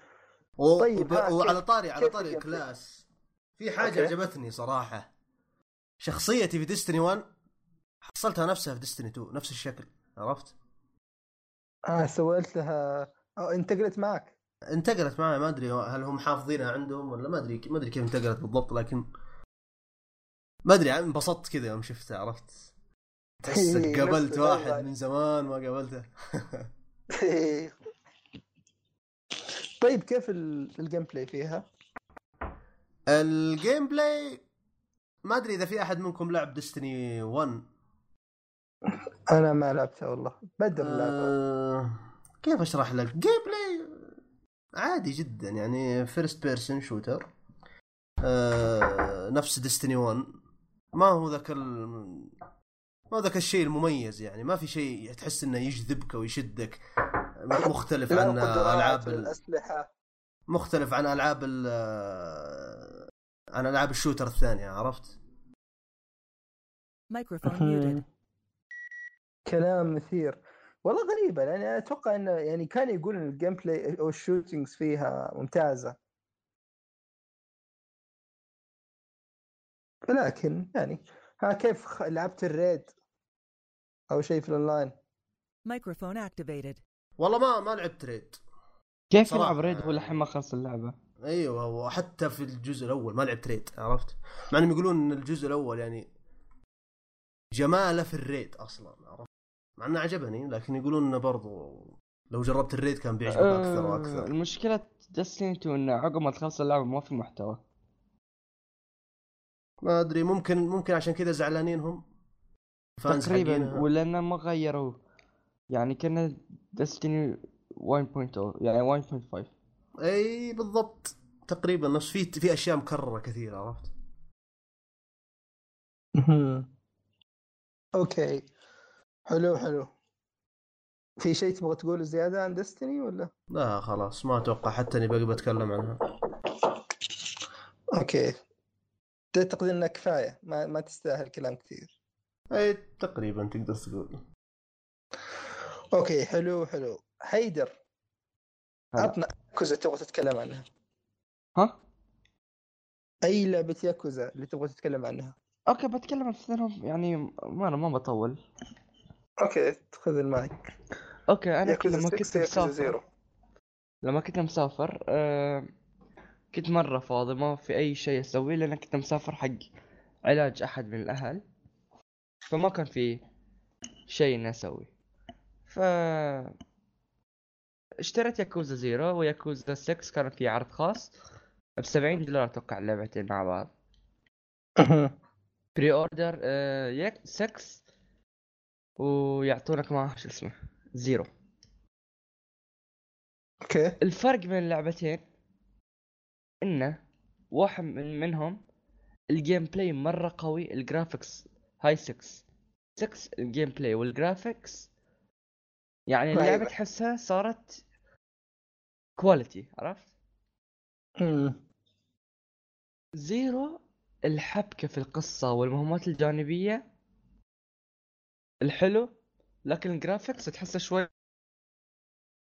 و... طيب،. ها، وعلى طاري على طاري ال gameplay؟ class في حاجة okay. عجبتني صراحة شخصيتي في Destiny 1 حصلتها نفسها في Destiny 2 نفس الشكل عرفت؟ آه سويت لها أو انتقلت معك انتقلت معي ما أدري هل هم حافظينها عندهم ولا ما أدري ما أدري كيف انتقلت بالضبط لكن ما أدري انبسطت كذا يوم شفتها عرفت تحس [laughs] قابلت واحد. من زمان ما قابلته [laughs] طيب كيف ال- ال gameplay فيها؟ ال gameplay ما أدري إذا في أحد منكم لعب Destiny 1 أنا ما لعبتها والله بدر آه كيف أشرح لك؟ gameplay عادي جدا يعني first person shooter آه نفس Destiny 1 ما هو ذاك ال... ما هو ذاك الشيء المميز يعني ما في شيء تحس إنه يجذبك ويشدك مختلف عن ألعاب ال... الأسلحة. مختلف عن ألعاب ال... عن ألعاب ال shooter الثانية عرفت؟ Muted. كلام مثير والله غريبة لأن أنا أتوقع إنه يعني كان يقول إن الجيم بلاي أو ال shootings فيها ممتازة لكن يعني ها كيف لعبت ال raid أو شيء في ال online Microphone activated. والله ما ما لعبت raid كيف يلعب raid يعني. هو لحين ما خلص اللعبة أيوه وحتى في الجزء الأول ما لعبت raid عرفت؟ مع إنهم يقولون إن الجزء الأول يعني جماله في الريد أصلا عرفت؟ مع إنه عجبني لكن يقولون إنه برضو لو جربت الريد كان بيعجبك أكثر آه، وأكثر. المشكلة دستني 2 إنه عقب ما تخلص اللعبة ما في محتوى. ما أدري ممكن ممكن عشان كذا زعلانين هم تقريبا. ولأنه ما غيروا. يعني كنا دستني 1.0 يعني 1.5 إي بالضبط. تقريبا نفس في في أشياء مكررة كثير عرفت؟ okay. حلو حلو. في شيء تبغى تقوله زيادة عن Destiny ولا؟ لا خلاص ما أتوقع حتى إني باقي بتكلم عنها. okay. تعتقد انه كفاية؟ ما, ما تستاهل كلام كثير. أي تقريبا تقدر تقول. okay حلو حلو. حيدر. عطنا ياكوزا تبغى تتكلم عنها. ها؟ أي لعبة ياكوزا اللي تبغى تتكلم عنها؟ okay بتكلم عن يعني ما أنا ما بطول. okay خذ ال mic. okay أنا كنت لما 6 كنت مسافر لما كنت مسافر آه كنت مرة فاضي ما في أي شيء أسويه لأن كنت مسافر حق علاج أحد من الأهل. فما كان في شيء إني أسوي. ف اشتريت ياكوزا Zero وياكوزا 6 كان في عرض خاص بسبعين دولار أتوقع اللعبتين مع بعض. pre-order آه يك 6 ويعطونك معه شو اسمه. Zero okay. الفرق بين اللعبتين إنه واحد من منهم ال gameplay مرة قوي ال graphics هاي 6 6 ال gameplay وال graphics يعني اللعبة رهيبة. تحسها صارت quality عرفت؟ أمم. Zero الحبكة في القصة والمهمات الجانبية الحلو لكن ال graphics تحسه شوي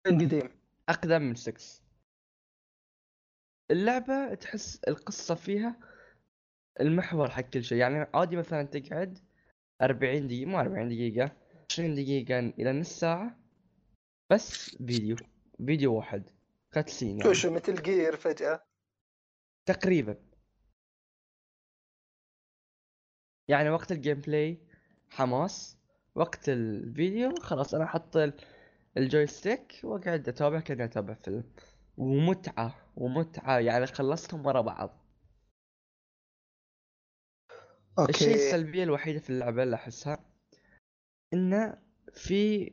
قديم. أقدم من 6 اللعبة تحس القصة فيها المحور حق كل شيء. يعني عادي مثلا تقعد 40 دقيقة مو 40 دقيقة 20 دقيقة إلى نص ساعة بس فيديو فيديو واحد cutscene يعني. وش مثل جير فجأة؟ تقريبا. يعني وقت ال gameplay حماس وقت الفيديو خلاص أنا أحط ال- ال joystick وأقعد أتابع كأني أتابع فيلم. ومتعة ومتعة يعني خلصتهم ورا بعض. الشيء okay السلبية الوحيدة في اللعبة اللي أحسها انه في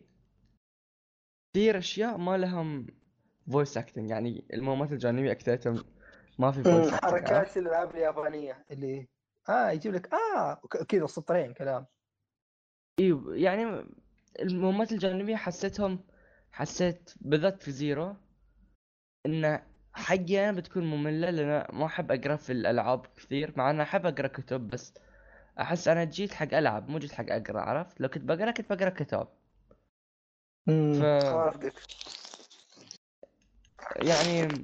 كثير أشياء ما لهم voice acting يعني المهمات الجانبية اكثرتهم ما في voice أمم، حركات الألعاب اليابانية اللي آه يجيب لك آه كذا سطرين كلام. إيوه يعني المهمات الجانبية حسيتهم حسيت بالذات في زيرو إن حقي أنا بتكون مملة لأن ما أحب أقرأ في الألعاب كثير مع إني أحب أقرأ كتب بس أحس أنا جيت حق ألعب مو جيت حق أقرأ عرفت؟ لو كنت بقرأ كنت بقرأ كتاب. ف يعني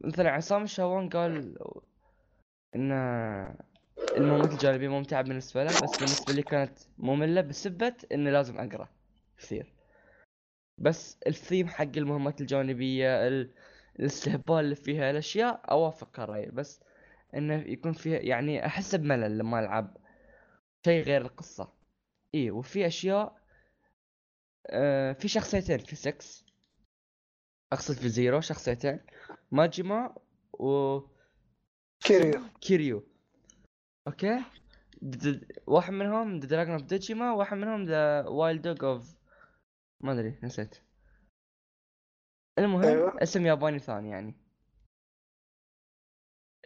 مثلا عصام الشاوان قال إن المهمات الجانبية ممتعة بالنسبة له بس بالنسبة لي كانت مملة بسبة إني لازم أقرأ كثير. بس الثيم حق المهمات الجانبية ال... الاستهبال اللي فيها الأشياء أوافق الرأي بس إنه يكون فيها يعني أحس بملل لما ألعب شيء غير القصة. إيه وفي أشياء آه في شخصيتين في 6 أقصد في Zero شخصيتين ماجيما و كيريو. كيريو. okay. واحد منهم the dragon of دوجيما واحد منهم the wild dog of ما أدري نسيت. المهم أيوة. اسم ياباني ثاني يعني.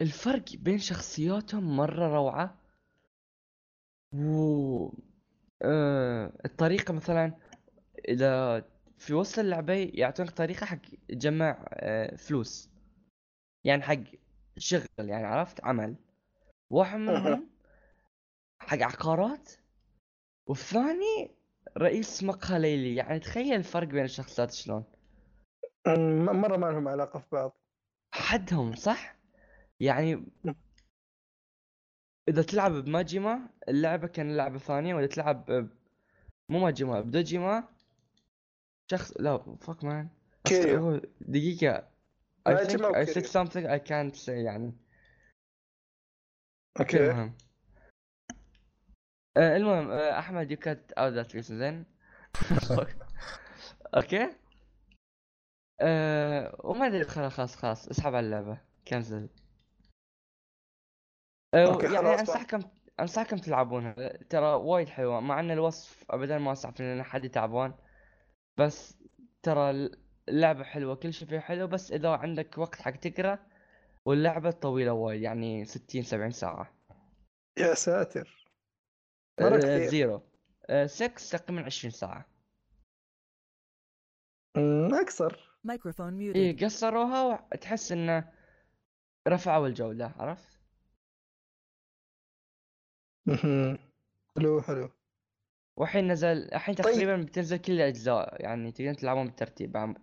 الفرق بين شخصياتهم مرة روعة. و آه... الطريقة مثلا إذا في وسط اللعبة يعطونك طريقة حق تجمع آه... فلوس. يعني حق شغل يعني عرفت؟ عمل. واحد منهم [laughs] حق عقارات والثاني رئيس مقهى ليلي يعني تخيل الفرق بين الشخصيات شلون. مرة ما لهم علاقة في بعض. حدهم صح؟ يعني إذا تلعب بماجيما اللعبة كان لعبة ثانية وإذا تلعب ب- مو ماجيما بدوجيما شخص لا فك مان. دقيقة. I think I said something I can't say يعني. okay. المهم. آه، المهم آه، أحمد you cut out that scene okay. آه، وما أدري خلاص خلاص خلاص اسحب على اللعبة. cancel آه، okay، يعني خلاص بقى. أنصحكم انصحكم تلعبونها ترى وايد حلوة. مع إن الوصف ابدا ما اسعف لأن حد تعبان بس ترى اللعبة حلوة كل شيء فيها حلو. بس إذا عندك وقت حق تقرأ واللعبة طويلة وايد يعني 60 70 ساعة. يا ساتر. مرة آه، كثير. Zero. 6 تقريبا 20 ساعة. أقصر. Microphone إيه muted. قصروها وتحس إنه رفعوا الجودة عرفت؟ حلو حلو. والحين نزل الحين طيب. تقريبا بتنزل كل الأجزاء يعني تقدرون تلعبون بالترتيب. عم...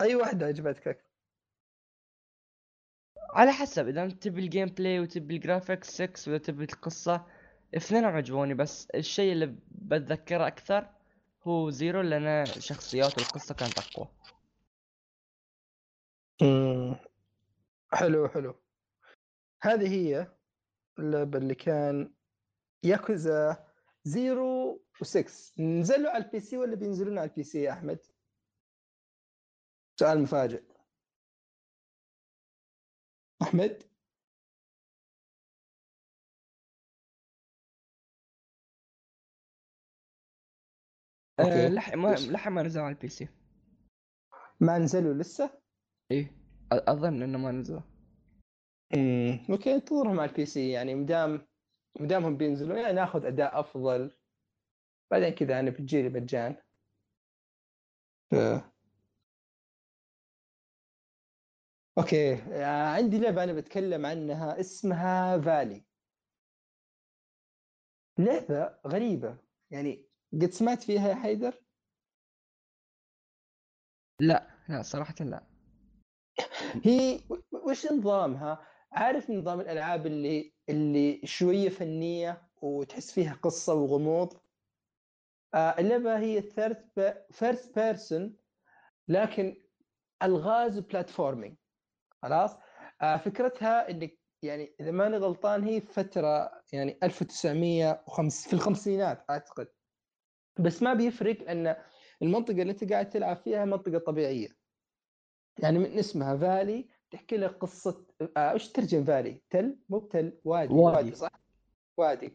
أي واحدة عجبتك على حسب إذا أنت تبي ال gameplay وتبي ال graphics 6 ولا تبي القصة اثنينهم عجبوني بس الشيء اللي بتذكره أكثر هو Zero لأن شخصيات والقصة كانت أقوى. حلو حلو هذه هي اللعبة اللي كان Yakuza Zero و6 نزلوا على ال PC ولا بينزلون على ال PC يا أحمد؟ سؤال مفاجئ أحمد أه أوكي. لح ما ليش؟ لح ما نزل على ال PC ما نزلوا لسه؟ إيه أ- أظن إنه ما نزل امم أوكي انتظرهم على ال PC يعني مدام مدامهم بينزلوا يعني ناخذ أداء أفضل بعدين كذا أنا بتجيلي مجان ف- أوكي. آه، عندي لعبة أنا بتكلم عنها اسمها Valley لعبة غريبة. يعني قد سمعت فيها يا حيدر؟ لا لا صراحة لا. هي وش نظامها؟ عارف نظام الألعاب اللي اللي شوية فنية وتحس فيها قصة وغموض؟ آه، اللعبة هي third first person لكن ألغاز platforming خلاص آه، فكرتها إنك يعني إذا ماني غلطان هي فترة يعني 1905 في الخمسينات أعتقد بس ما بيفرق لأن المنطقة اللي أنت قاعد تلعب فيها منطقة طبيعية يعني من اسمها Valley تحكي لك قصة آه إيش ترجم valley؟ تل مو تل وادي وادي. وادي صح؟ وادي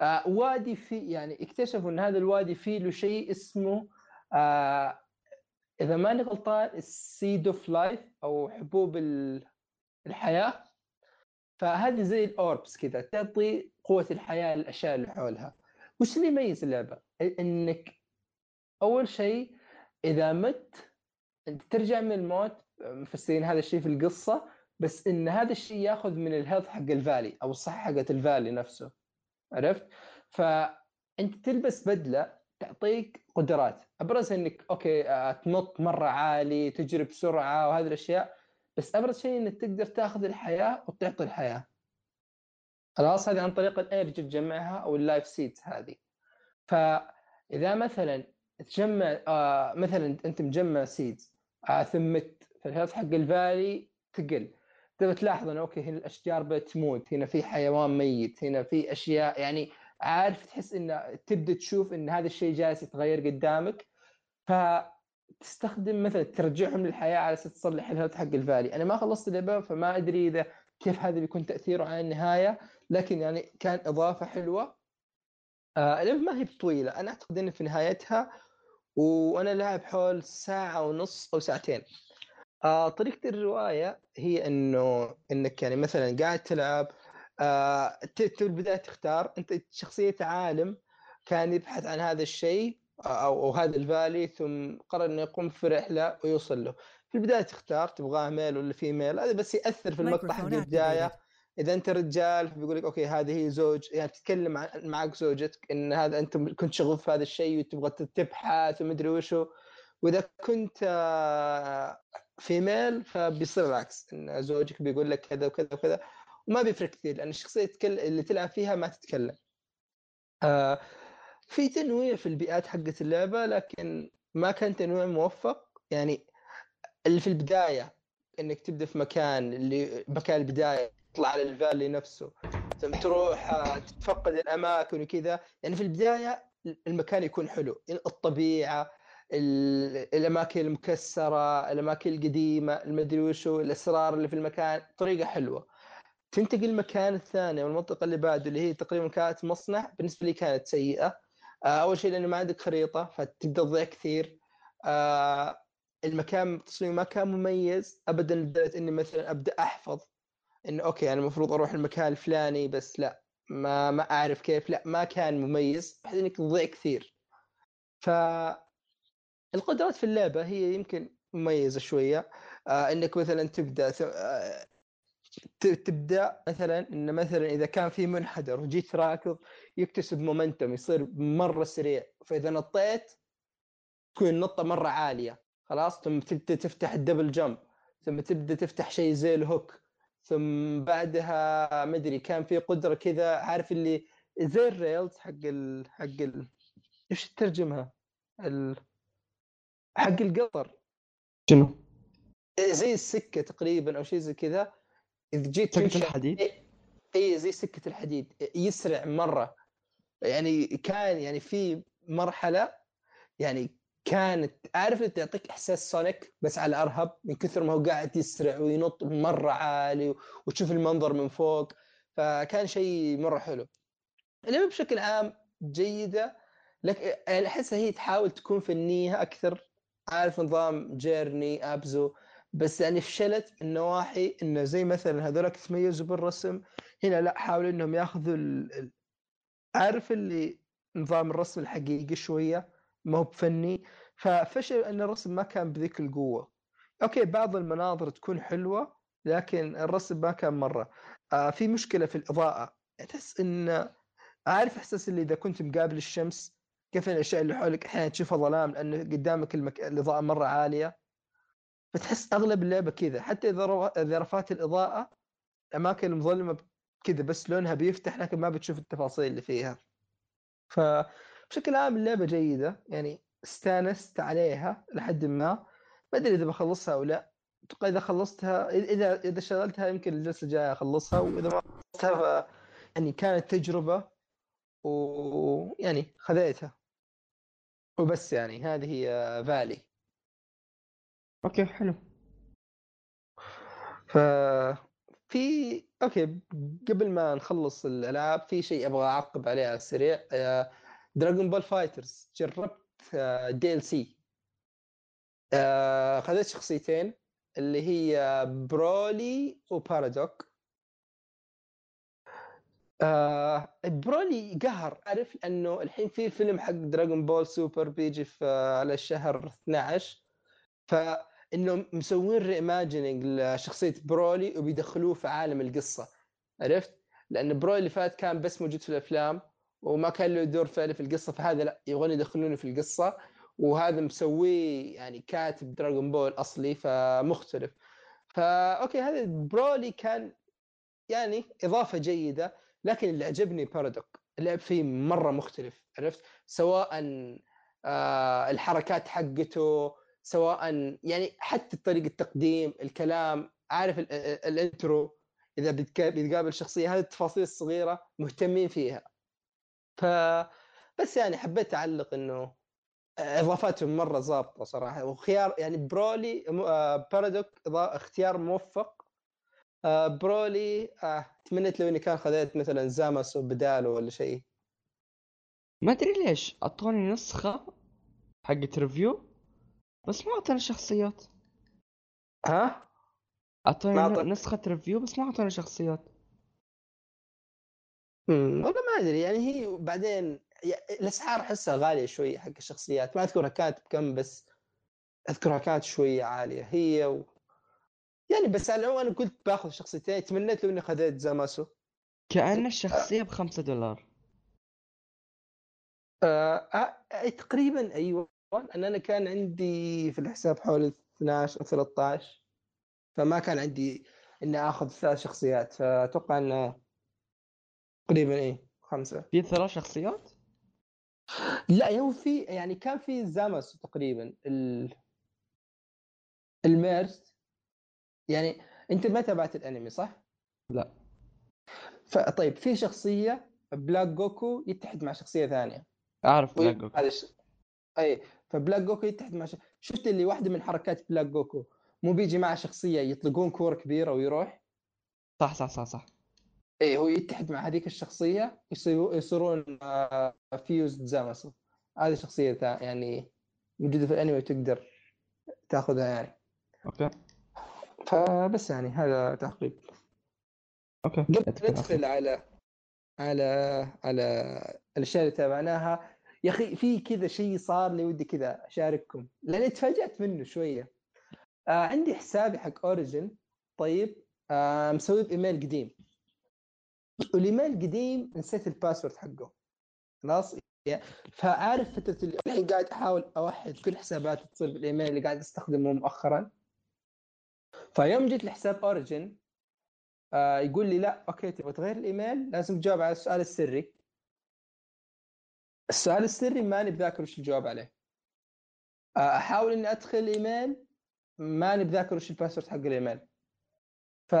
آه وادي في يعني اكتشفوا إن هذا الوادي فيه له شيء اسمه آه إذا ماني غلطان ال seed of life أو حبوب ال- الحياة فهذه زي ال orbs كذا تعطي قوة الحياة للأشياء اللي حولها وش اللي يميز اللعبة؟ إنك أول شيء إذا مت أنت ترجع من الموت مفسرين هذا الشيء في القصة بس إن هذا الشيء ياخذ من ال health حق ال valley أو الصحة حقت ال valley نفسه عرفت؟ فأنت تلبس بدلة تعطيك قدرات. أبرز إنك أوكي آه، تنط مرة عالي تجري بسرعة وهذه الأشياء بس أبرز شيء إنك تقدر تاخذ الحياة وتعطي الحياة. خلاص هذه عن طريق ال energy تجمعها أو ال life seeds هذه. فإذا مثلا تجمع آه مثلا أنت مجمع seeds آه ثم مت فال health حق ال valley تقل. تبى تلاحظ إنه أوكي هنا الأشجار بتموت هنا في حيوان ميت هنا في أشياء يعني عارف تحس إن تبدأ تشوف إن هذا الشيء جالس يتغير قدامك فتستخدم مثلا ترجعهم للحياة على أساس تصلح ال health حق ال valley. أنا ما خلصت اللعبه فما أدري إذا كيف هذا بيكون تأثيره على النهاية لكن يعني كان إضافة حلوة. آه اللعبه ما هي طويلة. أنا أعتقد إن في نهايتها وأنا لاعب حول ساعة ونص أو ساعتين. آه طريقة الرواية هي إنه إنك يعني مثلا قاعد تلعب آه في البداية تختار. أنت شخصية عالم كان يبحث عن هذا الشيء آه، أو هذا ال valley ثم قرر إنه يقوم في رحلة ويوصل له. في البداية تختار تبغاه male ولا female هذا بس يأثر في المقطع حق البداية. إذا أنت رجال بيقول لك أوكي هذه هي زوج يعني تتكلم عن- معك زوجتك إن هذا انت كنت شغوف في هذا الشيء وتبغى تبحث ومدري وشو. وإذا كنت آه، فيميل فبيصير العكس إن زوجك بيقول لك كذا وكذا وكذا. وما بيفرق كثير لأن الشخصية اللي تلعب فيها ما تتكلم. آه، في تنويع في البيئات حقت اللعبة لكن ما كان تنويع موفق. يعني اللي في البداية إنك تبدأ في مكان اللي مكان البداية تطلع على الفالي نفسه. ثم تروح آه، تتفقد الأماكن وكذا. يعني في البداية المكان يكون حلو. الطبيعة ال- الأماكن المكسرة الأماكن القديمة المدري وشو الأسرار اللي في المكان طريقة حلوة. تنتقل المكان الثاني والمنطقة اللي بعده اللي هي تقريبا كانت مصنع بالنسبة لي كانت سيئة. آه، أول شيء لأنه ما عندك خريطة فتبدا تضيع كثير. آه، المكان تصميمه ما كان مميز ابدا لدرجة إني مثلا أبدأ أحفظ إنه أوكي أنا المفروض أروح المكان الفلاني بس لا ما ما أعرف كيف. لا ما كان مميز بحيث إنك تضيع كثير. ف القدرات في اللعبة هي يمكن مميزة شوية. آه إنك مثلا تبدأ تبدأ مثلا إن مثلا إذا كان في منحدر وجيت راكض يكتسب مومنتم يصير مرة سريع فإذا نطيت تكون النطة مرة عالية خلاص ثم تبدأ تفتح الدبل جمب ثم تبدأ تفتح شيء زي الهوك ثم بعدها ما أدري كان في قدرة كذا عارف اللي زي ال rails حق ال... حق ال... إيش تترجمها؟ ال... حق القطر شنو؟ زي السكة تقريبا أو شيء زي كذا اذا جيت تمشي الحديد؟ إي زي سكة الحديد يسرع مرة. يعني كان يعني في مرحلة يعني كانت عارف تعطيك إحساس Sonic بس على أرهب من كثر ما هو قاعد يسرع وينط مرة عالي وتشوف المنظر من فوق فكان شيء مرة حلو. اللعبه بشكل عام جيدة لك يعني احسها هي تحاول تكون فنية أكثر. عارف نظام جيرني أبزو. بس يعني فشلت النواحي إنه زي مثلا هذولك تميزوا بالرسم. هنا لا حاولوا إنهم ياخذوا ال... عارف اللي نظام الرسم الحقيقي شوية؟ ما هو بفني. ففشل إن الرسم ما كان بذيك القوة. أوكي بعض المناظر تكون حلوة لكن الرسم ما كان مرة. آه في مشكلة في الإضاءة. تحس إن عارف إحساس اللي إذا كنت مقابل الشمس؟ كيف الأشياء اللي حولك؟ أحيانا تشوفها ظلام لأنه قدامك المك... الإضاءة مرة عالية. فتحس أغلب اللعبة كذا حتى إذا. إذا رفعت الإضاءة الأماكن المظلمة كذا بس لونها بيفتح لكن ما بتشوف التفاصيل اللي فيها. فبشكل عام اللعبة جيدة يعني استانست عليها لحد ما. ما أدري إذا بخلصها أو لا. أتوقع إذا خلصتها إذا إذا شغلتها يمكن الجلسة الجاية أخلصها وإذا ما خلصتها ف يعني كانت تجربة ويعني خذيتها. وبس يعني هذه هي Valley أوكي حلو. ف في أوكي قبل ما نخلص الألعاب في شيء أبغى أعقب عليه على السريع. Dragon Ball Fighters جربت DLC خذيت شخصيتين اللي هي Broly و Bardock آه Broly قهر عارف؟ لأنه الحين في فيلم حق Dragon Ball Super بيجي في على الشهر 12 فانه مسوين reimagining لشخصية Broly وبيدخلوه في عالم القصة. عرفت؟ لأن برولي اللي فات كان بس موجود في الأفلام وما كان له دور فعلي في القصة فهذا لا يبغون يدخلونه في القصة. وهذا مسويه يعني كاتب Dragon Ball أصلي فمختلف. ف okay هذا برولي كان يعني إضافة جيدة لكن اللي عجبني بارادوك اللعب فيه مرة مختلف عرفت؟ سواء آه الحركات حقته سواء يعني حتى طريقة التقديم الكلام عارف ال- ال- ال intro إذا بتقابل شخصية هذه التفاصيل الصغيرة مهتمين فيها. ف بس يعني حبيت أعلق إنه إضافاتهم مرة ظابطة صراحة. وخيار يعني برولي بارادوك اختيار موفق. آه، برولي آه، تمنيت لو إني كان خذيت مثلا زاماسو بداله ولا شيء. ما أدري ليش أعطوني نسخة حقت review بس ما اعطوني شخصيات. ها؟ ما أعطى- نسخة ريفيو بس ما اعطوني شخصيات. امم والله ما أدري يعني هي بعدين ي- الأسعار أحسها غالية شوي حق الشخصيات. ما أذكرها كانت بكم بس أذكرها كانت شوية عالية هي و... يعني بس على العموم أنا قلت باخذ شخصيتين. تمنيت لو إني خذيت زاماسو. كأن الشخصية بخمسة دولار. آه آه آه، تقريبا أيوه. لأن أنا كان عندي في الحساب حوالي 12 أو 13 فما كان عندي إني آخذ ثلاث شخصيات فأتوقع إنه تقريبا إيه خمسة في ثلاث شخصيات لا هو في يعني كان في زامس تقريبا ال الميرز يعني أنت ما تابعت الأنمي صح؟ لا. فطيب في شخصية بلاك جوكو يتحد مع شخصية ثانية أعرف بلاك جوكو. هذا. أي ف Black Goku يتحد مع ش... شفت اللي واحدة من حركات Black Goku مو بيجي مع شخصية يطلقون كوره كبيرة ويروح؟ صح صح صح صح. اي هو يتحد مع هذيك الشخصية يصيرون fused زاماسو هذه شخصية يعني موجودة في الأنمي وتقدر تأخذها يعني. okay. فبس يعني هذا تعقيب okay. قبل ندخل. على على على الأشياء اللي تابعناها. يا أخي في كذا شيء صار لي ودي كذا أشارككم. لأني تفاجأت منه شوية. آه عندي حسابي حق Origin طيب آه مسوي بايميل قديم. والإيميل القديم نسيت ال password حقه. خلاص؟ فعارف فترة الحين قاعد أحاول أوحد كل حساباتي تصير بالإيميل اللي قاعد أستخدمه مؤخرا. فيوم جيت لحساب Origin آه يقول لي لا okay تبغى تغير الإيميل؟ لازم تجاوب على السؤال السري. السؤال السري ماني بذاكر وش الجواب عليه. آه أحاول إني أدخل الايميل ماني بذاكر وش ال password حق الإيميل. ف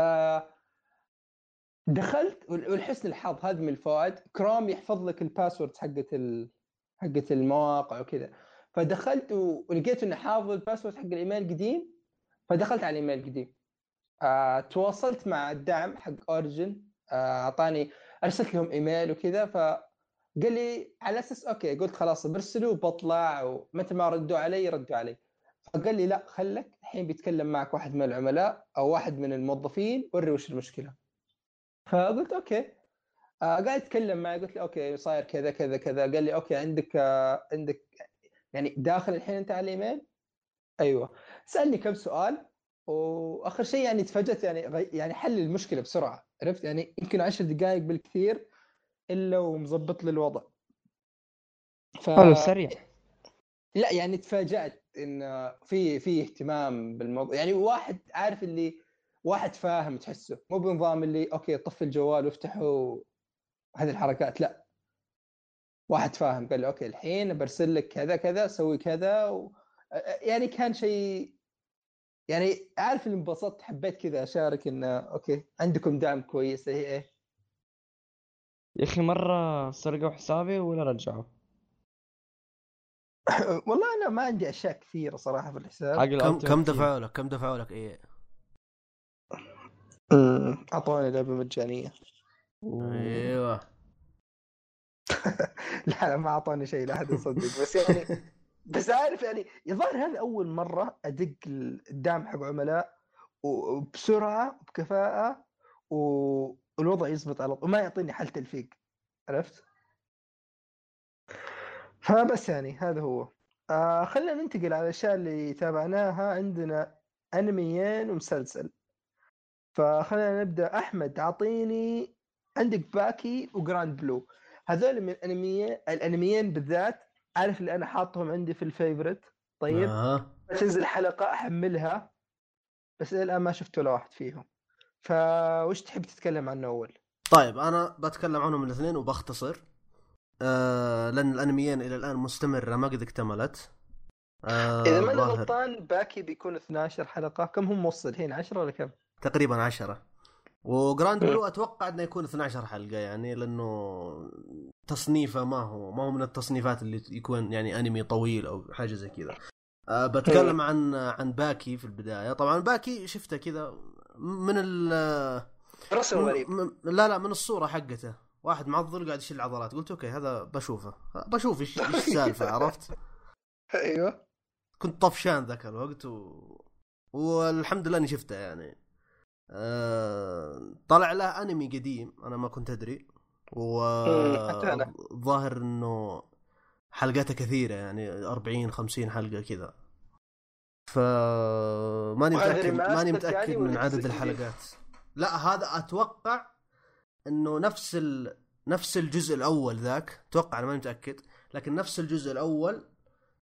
دخلت والحسن الحظ هذه من الفوائد كروم يحفظ لك ال password حقت ال... حقت المواقع وكذا. فدخلت ولقيت انه حافظ ال password حق الإيميل القديم فدخلت على الإيميل القديم آه، تواصلت مع الدعم حق Origin آه، أعطاني أرسلت لهم إيميل وكذا فقال لي على أساس okay قلت خلاص برسلوا وبطلع ومتى ما ردوا علي ردوا علي. فقال لي لا خلك الحين بيتكلم معك واحد من العملاء أو واحد من الموظفين وري وش المشكلة. فقلت okay. آه قاعد يتكلم معي قلت له okay صاير كذا كذا كذا. قال لي okay عندك آه عندك يعني داخل الحين أنت على الإيميل؟ أيوه. سألني كم سؤال وآخر شيء يعني تفاجأت يعني. يعني حل المشكلة بسرعة عرفت؟ يعني يمكن عشر دقائق بالكثير. إلا ومظبط لي الوضع. ف... حلو سريع. لا يعني تفاجأت إن في في اهتمام بالموضوع. يعني واحد عارف اللي واحد فاهم تحسه. مو بنظام اللي أوكي طفي الجوال وافتحه هذه الحركات لا. واحد فاهم قال لي okay الحين برسل لك كذا كذا سوي كذا و... يعني كان شيء يعني عارف اللي انبسطت حبيت كذا أشارك انه okay عندكم دعم كويس إيه. يا أخي مرة سرقوا حسابي ولا رجعوا. [laughs] والله أنا ما عندي أشياء كثيرة صراحة في الحساب. كم كم. دفعوا لك كم دفعوا لك إيه. أمم، أعطوني لعبة مجانية. أيوه. [laughs] لا لا ما أعطوني شيء لا أحد يصدق. بس يعني [laughs] بس عارف يعني يظهر هذا أول مرة أدق الدعم حق عملاء وبسرعة وبكفاءه والوضع يزبط على طول. وما يعطيني حل تلفيق. عرفت؟ فبس يعني هذا هو. آه خلينا ننتقل على الأشياء اللي تابعناها عندنا أنميين ومسلسل. فخلينا نبدأ. أحمد أعطيني عندك باكي و Grand Blue هذول من الانميين الأنميين بالذات عارف اللي أنا حاطهم عندي في ال favorite طيب. آه. تنزل حلقة أحملها. بس إلى الآن ما شفت ولا واحد فيهم. فوش تحب تتكلم عنه أول؟ طيب أنا بتكلم عنهم الاثنين وبختصر. آه لأن الأنميين إلى الآن مستمرة ما قد اكتملت. آه إذا ماني غلطان باكي بيكون 12 حلقة. كم هم موصل الحين؟ 10 ولا كم؟ تقريبا عشرة. و Grand Blue أتوقع إنه يكون 12 حلقة يعني لأنه تصنيفه ما هو ما هو من التصنيفات اللي يكون يعني أنمي طويل أو حاجة زي كذا. أه بتكلم عن عن باكي في البداية. طبعا باكي شفته كذا من ال رسم غريب. لا لا من الصورة حقته. واحد معضل قاعد يشيل عضلات. قلت okay هذا بشوفه. بشوف إيش [laughs] السالفة عرفت؟ أيوه. كنت طفشان ذاك الوقت و... والحمد لله إني شفته يعني. آه... طلع له أنمي قديم أنا ما كنت أدري. و أنا. ظاهر إنه حلقاته كثيرة يعني 40 50 حلقة كذا. ف ماني وهذا متأكد ماني يعني متأكد ولا من عدد؟ الحلقات. لا هذا أتوقع إنه نفس ال... نفس الجزء الأول ذاك. أتوقع أنا ماني متأكد. لكن نفس الجزء الأول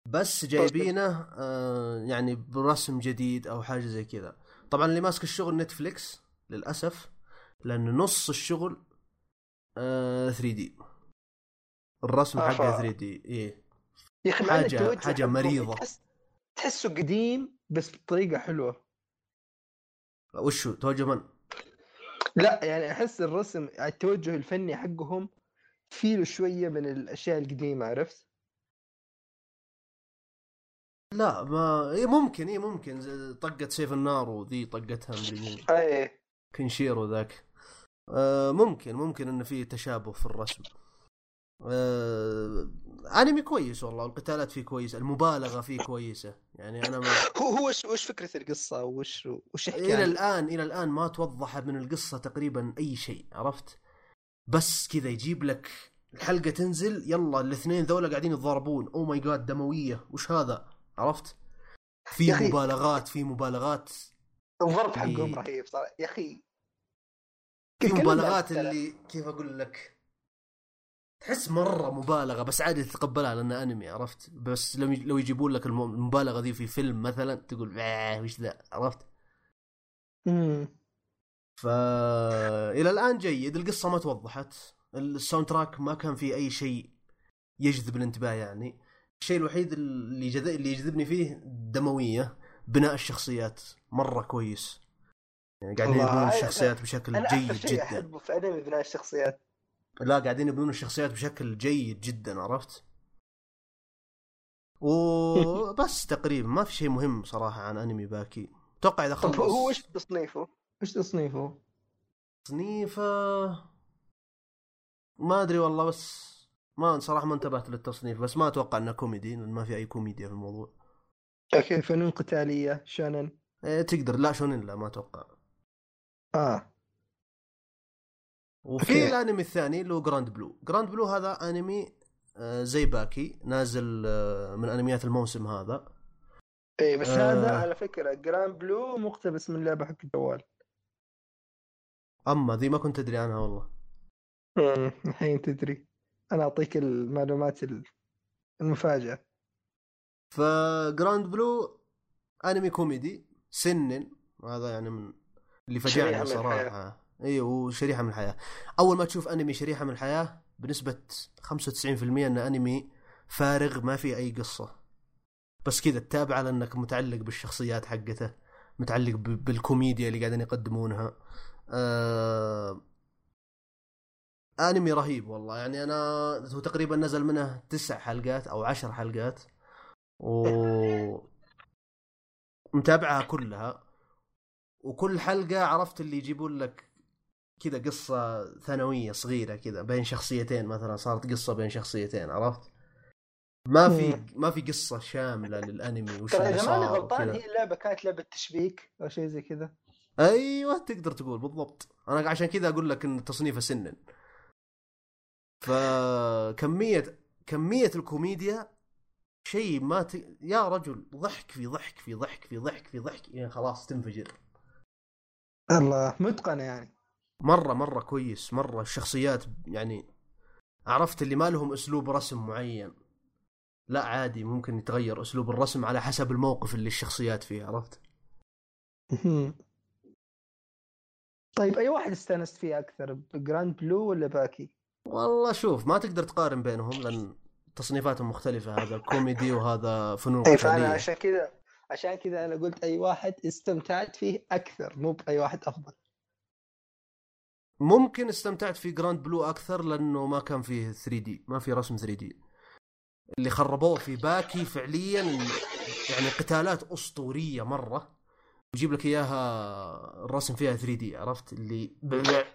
بس جايبينه آه يعني برسم جديد أو حاجة زي كذا. طبعا اللي ماسك الشغل نتفليكس للأسف لأن نص الشغل آه 3 دي. الرسم آه، حقه ف- 3 دي إيه. يا أخي مع إن حاجة- تحسه قديم بس بطريقة حلوة. وشو توجه من؟ لا يعني أحس الرسم التوجه الفني حقهم فيه له شوية من الأشياء القديمة عرفت؟ لا ما إيه ممكن إيه ممكن طقت سيف النار وذي طقتها مدري اي كنشيرو ذاك. آه ممكن ممكن انه في تشابه في الرسم. آه أنمي كويس والله القتالات فيه كويسة المبالغة فيه كويسة. يعني أنا ما [laughs] هو هو وش وش فكرة القصة؟ وش وش إلى عنها؟ الان إلى الآن ما توضح من القصة تقريبا أي شيء عرفت؟ بس كذا يجيب لك الحلقة تنزل يلا الاثنين ذولا قاعدين يتضاربون. oh my god دموية. وش هذا؟ عرفت؟ في مبالغات في مبالغات. الضرب حقهم رهيب صراحة. يا أخي في مبالغات. اللي كيف أقول لك؟ تحس مرة مبالغة بس عادي تتقبلها لأنه أنمي عرفت؟ بس لو لو يجيبون لك الم- المبالغة دي في فيلم مثلا تقول "آه، وش ذا؟ عرفت؟ امم فا [laughs] إلى الآن جيد القصة ما توضحت ال soundtrack ما كان فيه أي شيء يجذب الانتباه يعني. الشيء الوحيد اللي جذ... اللي يجذبني فيه الدموية بناء الشخصيات مرة كويس. يعني قاعدين يبنون أنا- الشخصيات بشكل أنا جيد شيء جدا. أحبه في أنمي بناء الشخصيات لا قاعدين يبنون الشخصيات بشكل جيد جدا عرفت؟ وبس [laughs] تقريبا ما في شيء مهم صراحة عن أنمي باكي. أتوقع إذا طب خلص. هو وش تصنيفه؟ وش تصنيفه؟ تصنيفه ما أدري والله بس ما صراحة ما انتبهت للتصنيف بس ما أتوقع إنه كوميدي لأن ما في أي كوميديا في الموضوع. okay فنون قتالية شونن. إيه تقدر. لا شونين لا ما أتوقع. آه. وفي okay. الأنمي الثاني اللي هو Grand Blue Grand Blue هذا أنمي آه، زي باكي نازل آه، من أنميات الموسم هذا. اي بس آه. هذا على فكرة Grand Blue مقتبس من لعبة حق الجوال. أما ذي ما كنت ادري عنها والله. الحين تدري. أنا أعطيك المعلومات ال- المفاجأة. ف Grand Blue أنمي كوميدي سينين وهذا يعني من اللي من صراحة. أيوه وشريحة من الحياة. أول ما تشوف أنمي شريحة من الحياة بنسبة 95% انه أنمي فارغ ما فيه أي قصة. بس كذا تتابعه لانك متعلق بالشخصيات حقته متعلق بالكوميديا اللي قاعدين يقدمونها. آه... أنمي رهيب والله. يعني أنا هو تقريبا نزل منه تسع حلقات أو عشر حلقات. و [laughs] متابعها كلها. وكل حلقة عرفت اللي يجيبون لك كذا قصة ثانوية صغيرة كذا بين شخصيتين مثلا صارت قصة بين شخصيتين عرفت؟ ما في ما في قصة شاملة للأنمي وش ترى اللي اذا ماني صار غلطان. هي اللعبة كانت لعبة تشبيك أو شيء زي كذا. أيوه تقدر تقول بالضبط. أنا عشان كذا أقول لك إن تصنيفه سنن. فكمية كمية الكوميديا شيء ما ت... يا رجل ضحك في ضحك في ضحك في ضحك في ضحك يعني خلاص تنفجر. الله متقنة يعني. مره مرة كويس مرة الشخصيات يعني عرفت اللي ما لهم أسلوب رسم معين لا عادي ممكن يتغير أسلوب الرسم على حسب الموقف اللي الشخصيات فيه عرفت. طيب أي واحد استانست فيه أكثر Grand Blue ولا باكي؟ والله شوف ما تقدر تقارن بينهم لأن تصنيفاتهم مختلفة هذا كوميدي وهذا فنون اي فانا قتالية عشان كذا عشان كذا أنا قلت أي واحد استمتعت فيه أكثر مو بأي واحد أفضل ممكن استمتعت في Grand Blue أكثر لأنه ما كان فيه 3D ما في رسم 3D. اللي خربوه في باكي فعليا يعني قتالات أسطورية مرة. ويجيب لك إياها الرسم فيها 3D عرفت؟ اللي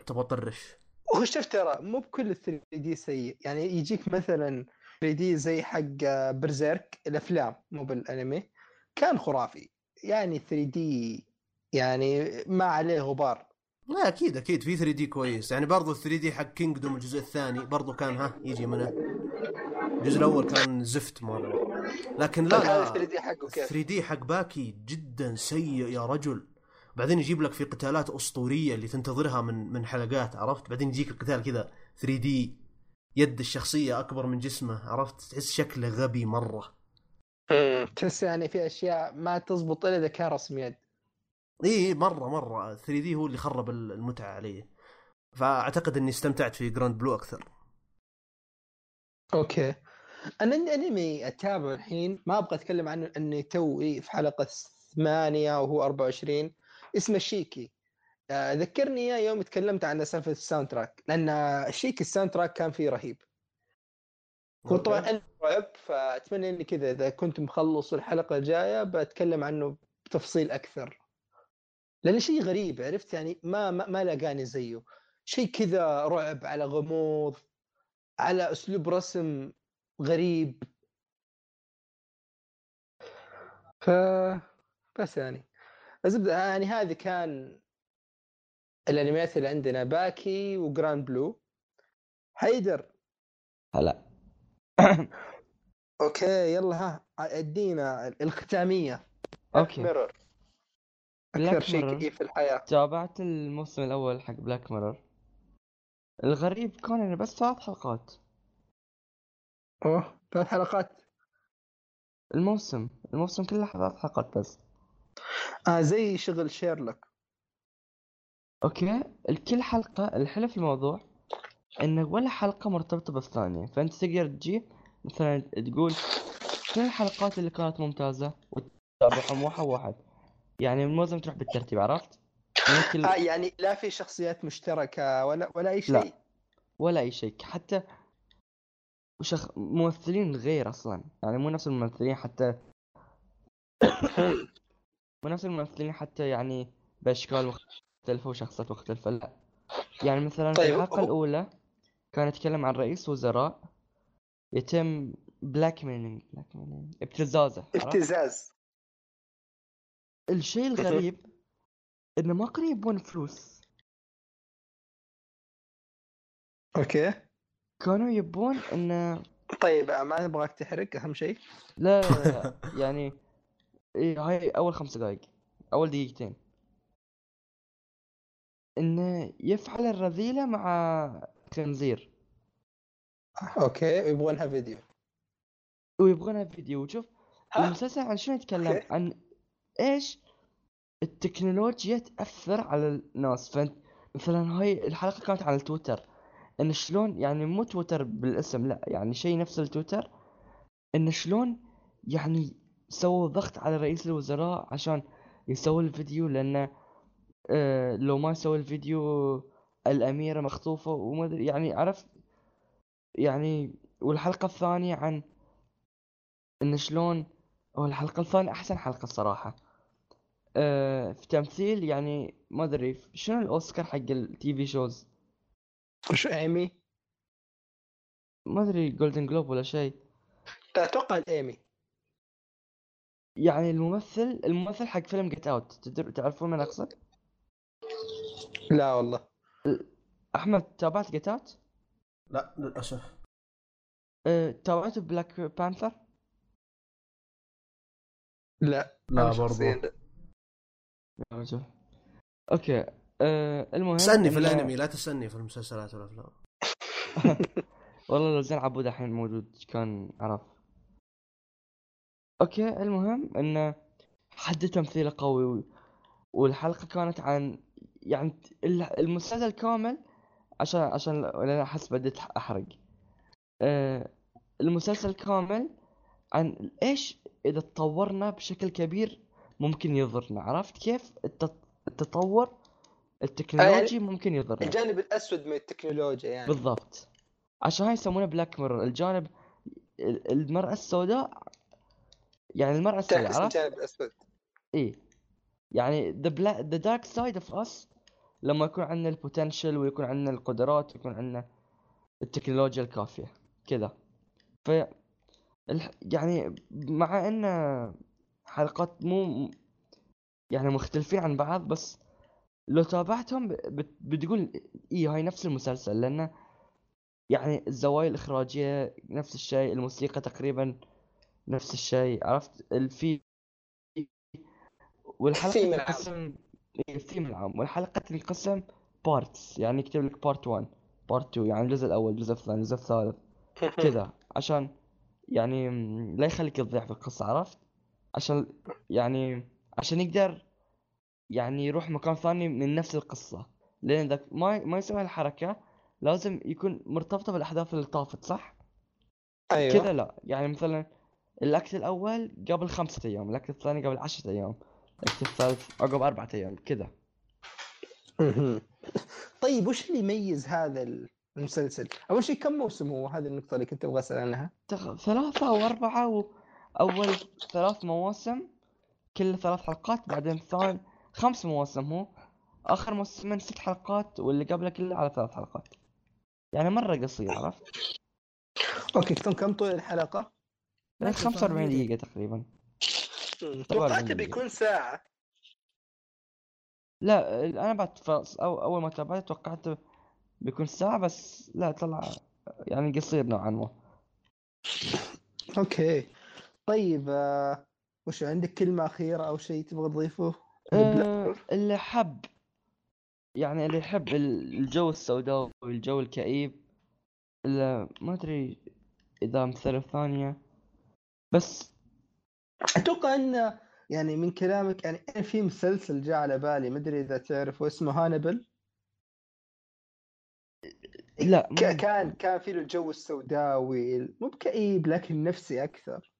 تبغى تطرش. هو شوف ترى مو بكل 3D سيء. يعني يجيك مثلا 3D زي حق Berserk الأفلام مو بالأنمي كان خرافي. يعني 3D يعني ما عليه غبار. لا أكيد أكيد. في 3D كويس. يعني برضو 3D حق Kingdom الجزء الثاني برضو كان ها يجي منه. الجزء الأول كان زفت مرة. لكن لا هذا لا [laughs] 3D حقه كيف؟ 3 دي حق باكي جدا سيء يا رجل. بعدين يجيب لك في قتالات أسطورية اللي تنتظرها من من حلقات عرفت؟ بعدين يجيك القتال كذا 3D يد الشخصية أكبر من جسمه عرفت؟ تحس شكله غبي مرة. [laughs] تحس يعني في أشياء ما تزبط إلا إذا كان رسم يد. إي مرة مرة. 3D هو اللي خرب المتعة علي. فأعتقد إني استمتعت في Grand Blue أكثر. okay. أنا عندي أنمي اتابعه الحين. ما أبغى أتكلم عنه اني توي في حلقة ثمانية وهو 24 اسمه شيكي. آه، ذكرني إياه يوم تكلمت عن سالفة ال soundtrack لأن شيكي ال soundtrack كان فيه رهيب. هو طبعا رعب فأتمنى إني كذا إذا كنت مخلص الحلقة الجاية بتكلم عنه بتفصيل أكثر. لأن شيء غريب عرفت؟ يعني ما ما, ما لاقاني زيه. شيء كذا رعب على غموض على أسلوب رسم غريب. ف بس يعني. الزبده يعني هذه كان الأنميات اللي عندنا. باكي و Grand Blue. حيدر هلا. [coughs] okay يلا ها ادينا الختامية. okay. Mirror أكثر شيء كئيب في الحياة. تابعت الموسم الأول حق Black Mirror الغريب كان إنه بس ثلاث حلقات. أوه ثلاث حلقات. الموسم الموسم كله ثلاث حلقات بس. آه زي شغل شيرلوك. أوكي؟ الكل حلقة الحلو في الموضوع ان ولا حلقة مرتبطة بالثانية. فأنت تقدر تجي مثلا تقول شنو الحلقات اللي كانت ممتازة وتتابعهم واحد واحد. يعني الموسم تروح بالترتيب عرفت؟ كل آه يعني لا في شخصيات مشتركة ولا ولا أي لا. شيء ولا أي شيء حتى وشخ... ممثلين غير أصلا يعني مو نفس الممثلين حتى [coughs] مو نفس الممثلين حتى يعني بأشكال مختلفة وشخصيات مختلفة لا يعني مثلا في طيب، الحلقة هو- الأولى كان يتكلم عن رئيس وزراء يتم blackmailing blackmailing ابتزازه؟ ابتزاز الشيء الغريب إنه ما كانوا يبون فلوس. okay. كانوا يبون إنه طيب ما نبغاك تحرق أهم شيء؟ لا, لا, [laughs] لا يعني إيه هاي أول خمس دقايق أول دقيقتين. إنه يفعل الرذيلة مع خنزير okay يبغونها فيديو. ويبغونها فيديو. وشوف؟ المسلسل عن شنو يتكلم. عن إيش؟ التكنولوجيا تأثر على الناس. فأنت مثلا هاي الحلقة كانت عن التويتر إن شلون يعني مو تويتر بالاسم لا يعني شيء نفس التويتر. إن شلون يعني سووا ضغط على رئيس الوزراء عشان يسوي الفيديو لأنه آه لو ما يسوي الفيديو الأميرة مخطوفة وما أدري يعني عرفت؟ يعني والحلقة الثانية عن إن شلون هو الحلقة الثانية أحسن حلقة الصراحه آه في تمثيل يعني ما أدري شنو الأوسكار حق التي في شوز وش ايمي؟ ما أدري Golden Globe ولا شيء. أتوقع الايمي يعني الممثل الممثل حق فيلم Get Out تدر... تعرفون من أقصد؟ لا والله. أحمد تابعت Get Out لا للأسف. أه... تابعت Black Panther لا. لا برضو. يا رجل okay أه... المهم اسالني في الأنمي لا تسألني في المسلسلات والافلام [laughs] والله لو زين عبود الحين موجود كان عرف. okay المهم إنه حد تمثيله قوي و- والحلقة كانت عن يعني ال- المسلسل كامل عشان عشان لأن أحس بديت أحرق. آه المسلسل كامل عن إيش إذا تطورنا بشكل كبير ممكن يضرنا. عرفت كيف؟ التط- التطور التكنولوجي ممكن يضرنا. الجانب الأسود من التكنولوجيا يعني. بالضبط. عشان هاي يسمونه Black Mirror الجانب ال- المرأة السوداء يعني المرأة السوداء عرفت؟ الجانب الأسود. إيه يعني the black the dark side of us لما يكون عندنا ال potential ويكون عندنا القدرات ويكون عندنا التكنولوجيا الكافية. كذا ف. يعني مع إن حلقات مو يعني مختلفين عن بعض بس لو تابعتهم. بتقول إيه هاي نفس المسلسل لأنه يعني الزوايا الإخراجية نفس الشيء الموسيقى تقريبا نفس الشيء عرفت الفي العام. تنقسم الثيم العام والحلقة تنقسم parts يعني يكتب لك part 1 part 2 يعني الجزء الأول الجزء الثاني الجزء الثالث [laughs] كذا عشان يعني لا يخليك تضيع في القصة عرفت عشان يعني عشان يقدر يعني يروح مكان ثاني من نفس القصة لأن إذا ما ما يسوي الحركة لازم يكون مرتبطة بالأحداث اللي طافت صح؟ أيوه كذا لا يعني مثلا ال act الأول قبل خمسة أيام ال act الثاني قبل عشرة أيام الأكت الثالث عقب أربعة أيام كذا. طيب وش اللي يميز هذا المسلسل؟ أول شيء كم موسم هو هذه النقطة اللي كنت أبغى أسأل عنها. ثلاثة أو أربعة وأول ثلاث مواسم كل ثلاث حلقات بعدين ثاني خمس مواسم هو آخر موسمين ست حلقات واللي قبله كله على ثلاث حلقات يعني مرة قصير عرفت؟ أوكي كم كم طول الحلقة؟ يعني 45 دقيقة تقريبا توقعته. بيكون ساعة. لا أنا بعد ف... أو أول ما تابعت توقعت بيكون ساعة بس لا طلع يعني قصير نوعا ما أوكي. طيب آه، وش عندك كلمة أخيرة أو شيء تبغى تضيفه؟ أه اللي حب يعني اللي يحب ال- الجو السوداوي الجو الكئيب. اللي ما أدري إذا مثل ثانية بس أتوقع إن يعني من كلامك يعني أنا في مسلسل جاء على بالي ما أدري إذا تعرفه اسمه هانبل لا ما- كان كان في له الجو السوداوي مو بكئيب لكن نفسي أكثر.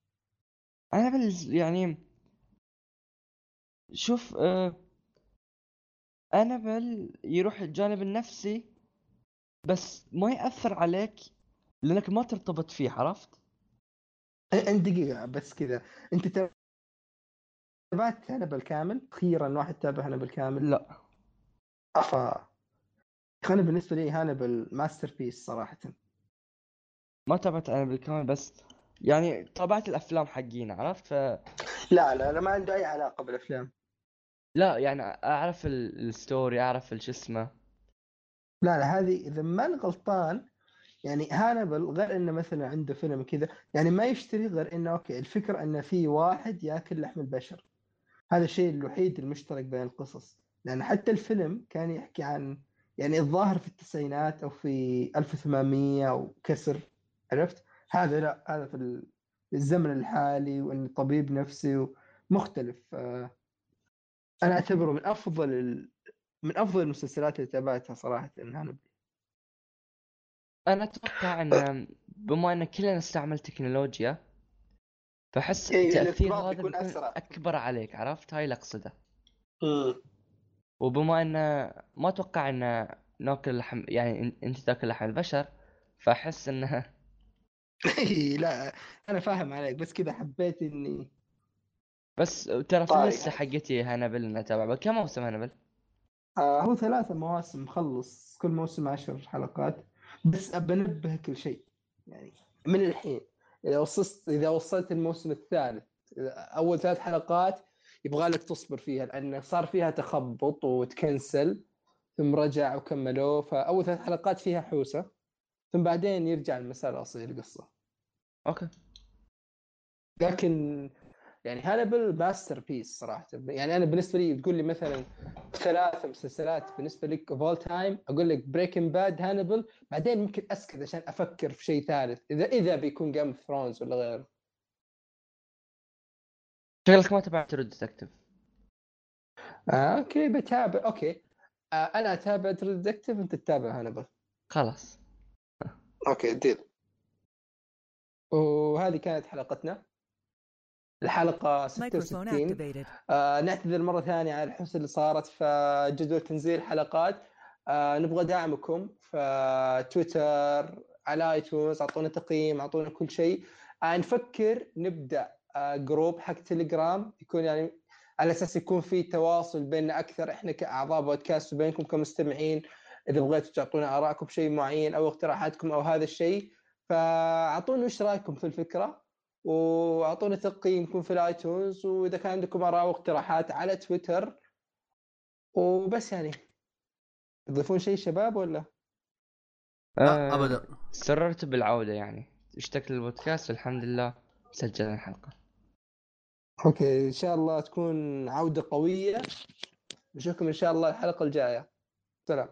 أنا بالنسبة يعني شوف آه أنا بل يروح الجانب النفسي بس ما يأثر عليك لأنك ما ترتبط فيه عرفت؟ أ- أنت دقيقة بس كذا. أنت تابعت هانبل كامل؟ أخيرا واحد تابع هانبل كامل لا. أخي أنا بالنسبة لي Hannibal masterpiece صراحة. ما تابعت أنا بالكامل بس يعني تابعت الأفلام حقين عرفت؟ ف لا لا لا ما عنده أي علاقة بالأفلام. لا يعني أعرف ال- ال story أعرف الش اسمه. لا لا هذه إذا ما أنا غلطان يعني هانبل غير إنه مثلا عنده فيلم كذا يعني ما يشتري غير إنه okay الفكرة انه في واحد يأكل لحم البشر. هذا الشيء الوحيد المشترك بين القصص. لأن حتى الفيلم كان يحكي عن يعني الظاهر في التسعينات أو في 1800 وكسر عرفت؟ هذا لا هذا في ال- الزمن الحالي وانه طبيب نفسي مختلف أنا أعتبره من أفضل. من أفضل المسلسلات اللي تابعتها صراحة هانبل أنا أتوقع إن بما إن كلنا نستعمل تكنولوجيا فحس إيه، الارتباط هذا بيكون أسرع. أكبر عليك عرفت هاي اللي اقصده وبما إن ما أتوقع إن ناكل لحم يعني إنت تاكل لحم البشر فأحس انها إي لا أنا فاهم عليك بس كذا حبيت إني بس ترى في. اللسه حقتي هانبل إنها تابع كم موسم هانبل؟ آه هو ثلاثة مواسم مخلص كل موسم عشر حلقات بس بنبه كل شيء يعني من الحين إذا وصلت إذا وصلت الموسم الثالث أول ثلاث حلقات يبغى لك تصبر فيها لأن صار فيها تخبط وتكنسل ثم رجع وكملوه فأول ثلاث حلقات فيها حوسة ثم بعدين يرجع المسار الأصلي للقصة. okay. لكن يعني Hannibal masterpiece صراحة. يعني أنا بالنسبة لي تقول لي مثلا ثلاث مسلسلات بالنسبة لك of all time أقول لك Breaking Bad Hannibal بعدين ممكن أسكت عشان أفكر في شيء ثالث إذا إذا بيكون Game of Thrones ولا غيره. شكلك ما تابعت True Detective آه okay بتابع okay. آه أنا أتابع Detective أنت تتابع هانبل خلاص. okay deal وهذه كانت حلقتنا. الحلقة Microphone 66 activated. آه نعتذر مرة ثانية على الحوسة اللي صارت في جدول تنزيل حلقات آه نبغى دعمكم في تويتر على iTunes أعطونا تقييم أعطونا كل شيء. آه نفكر نبدأ آه group حق تليجرام يكون يعني على أساس يكون في تواصل بيننا أكثر. إحنا كأعضاء بودكاست وبينكم كمستمعين إذا بغيتوا تعطونا آرائكم بشيء معين أو اقتراحاتكم أو هذا الشيء فأعطونا إيش رأيكم في الفكرة؟ وأعطونا تقييمكم في الآيتونز وإذا كان عندكم آراء واقتراحات على تويتر. وبس يعني. تضيفون شيء شباب ولا؟ لا ابدا. سررت بالعودة يعني. اشتقت للبودكاست والحمد لله سجلنا الحلقة. أوكي إن شاء الله تكون عودة قوية. نشوفكم إن شاء الله الحلقة الجاية. سلام.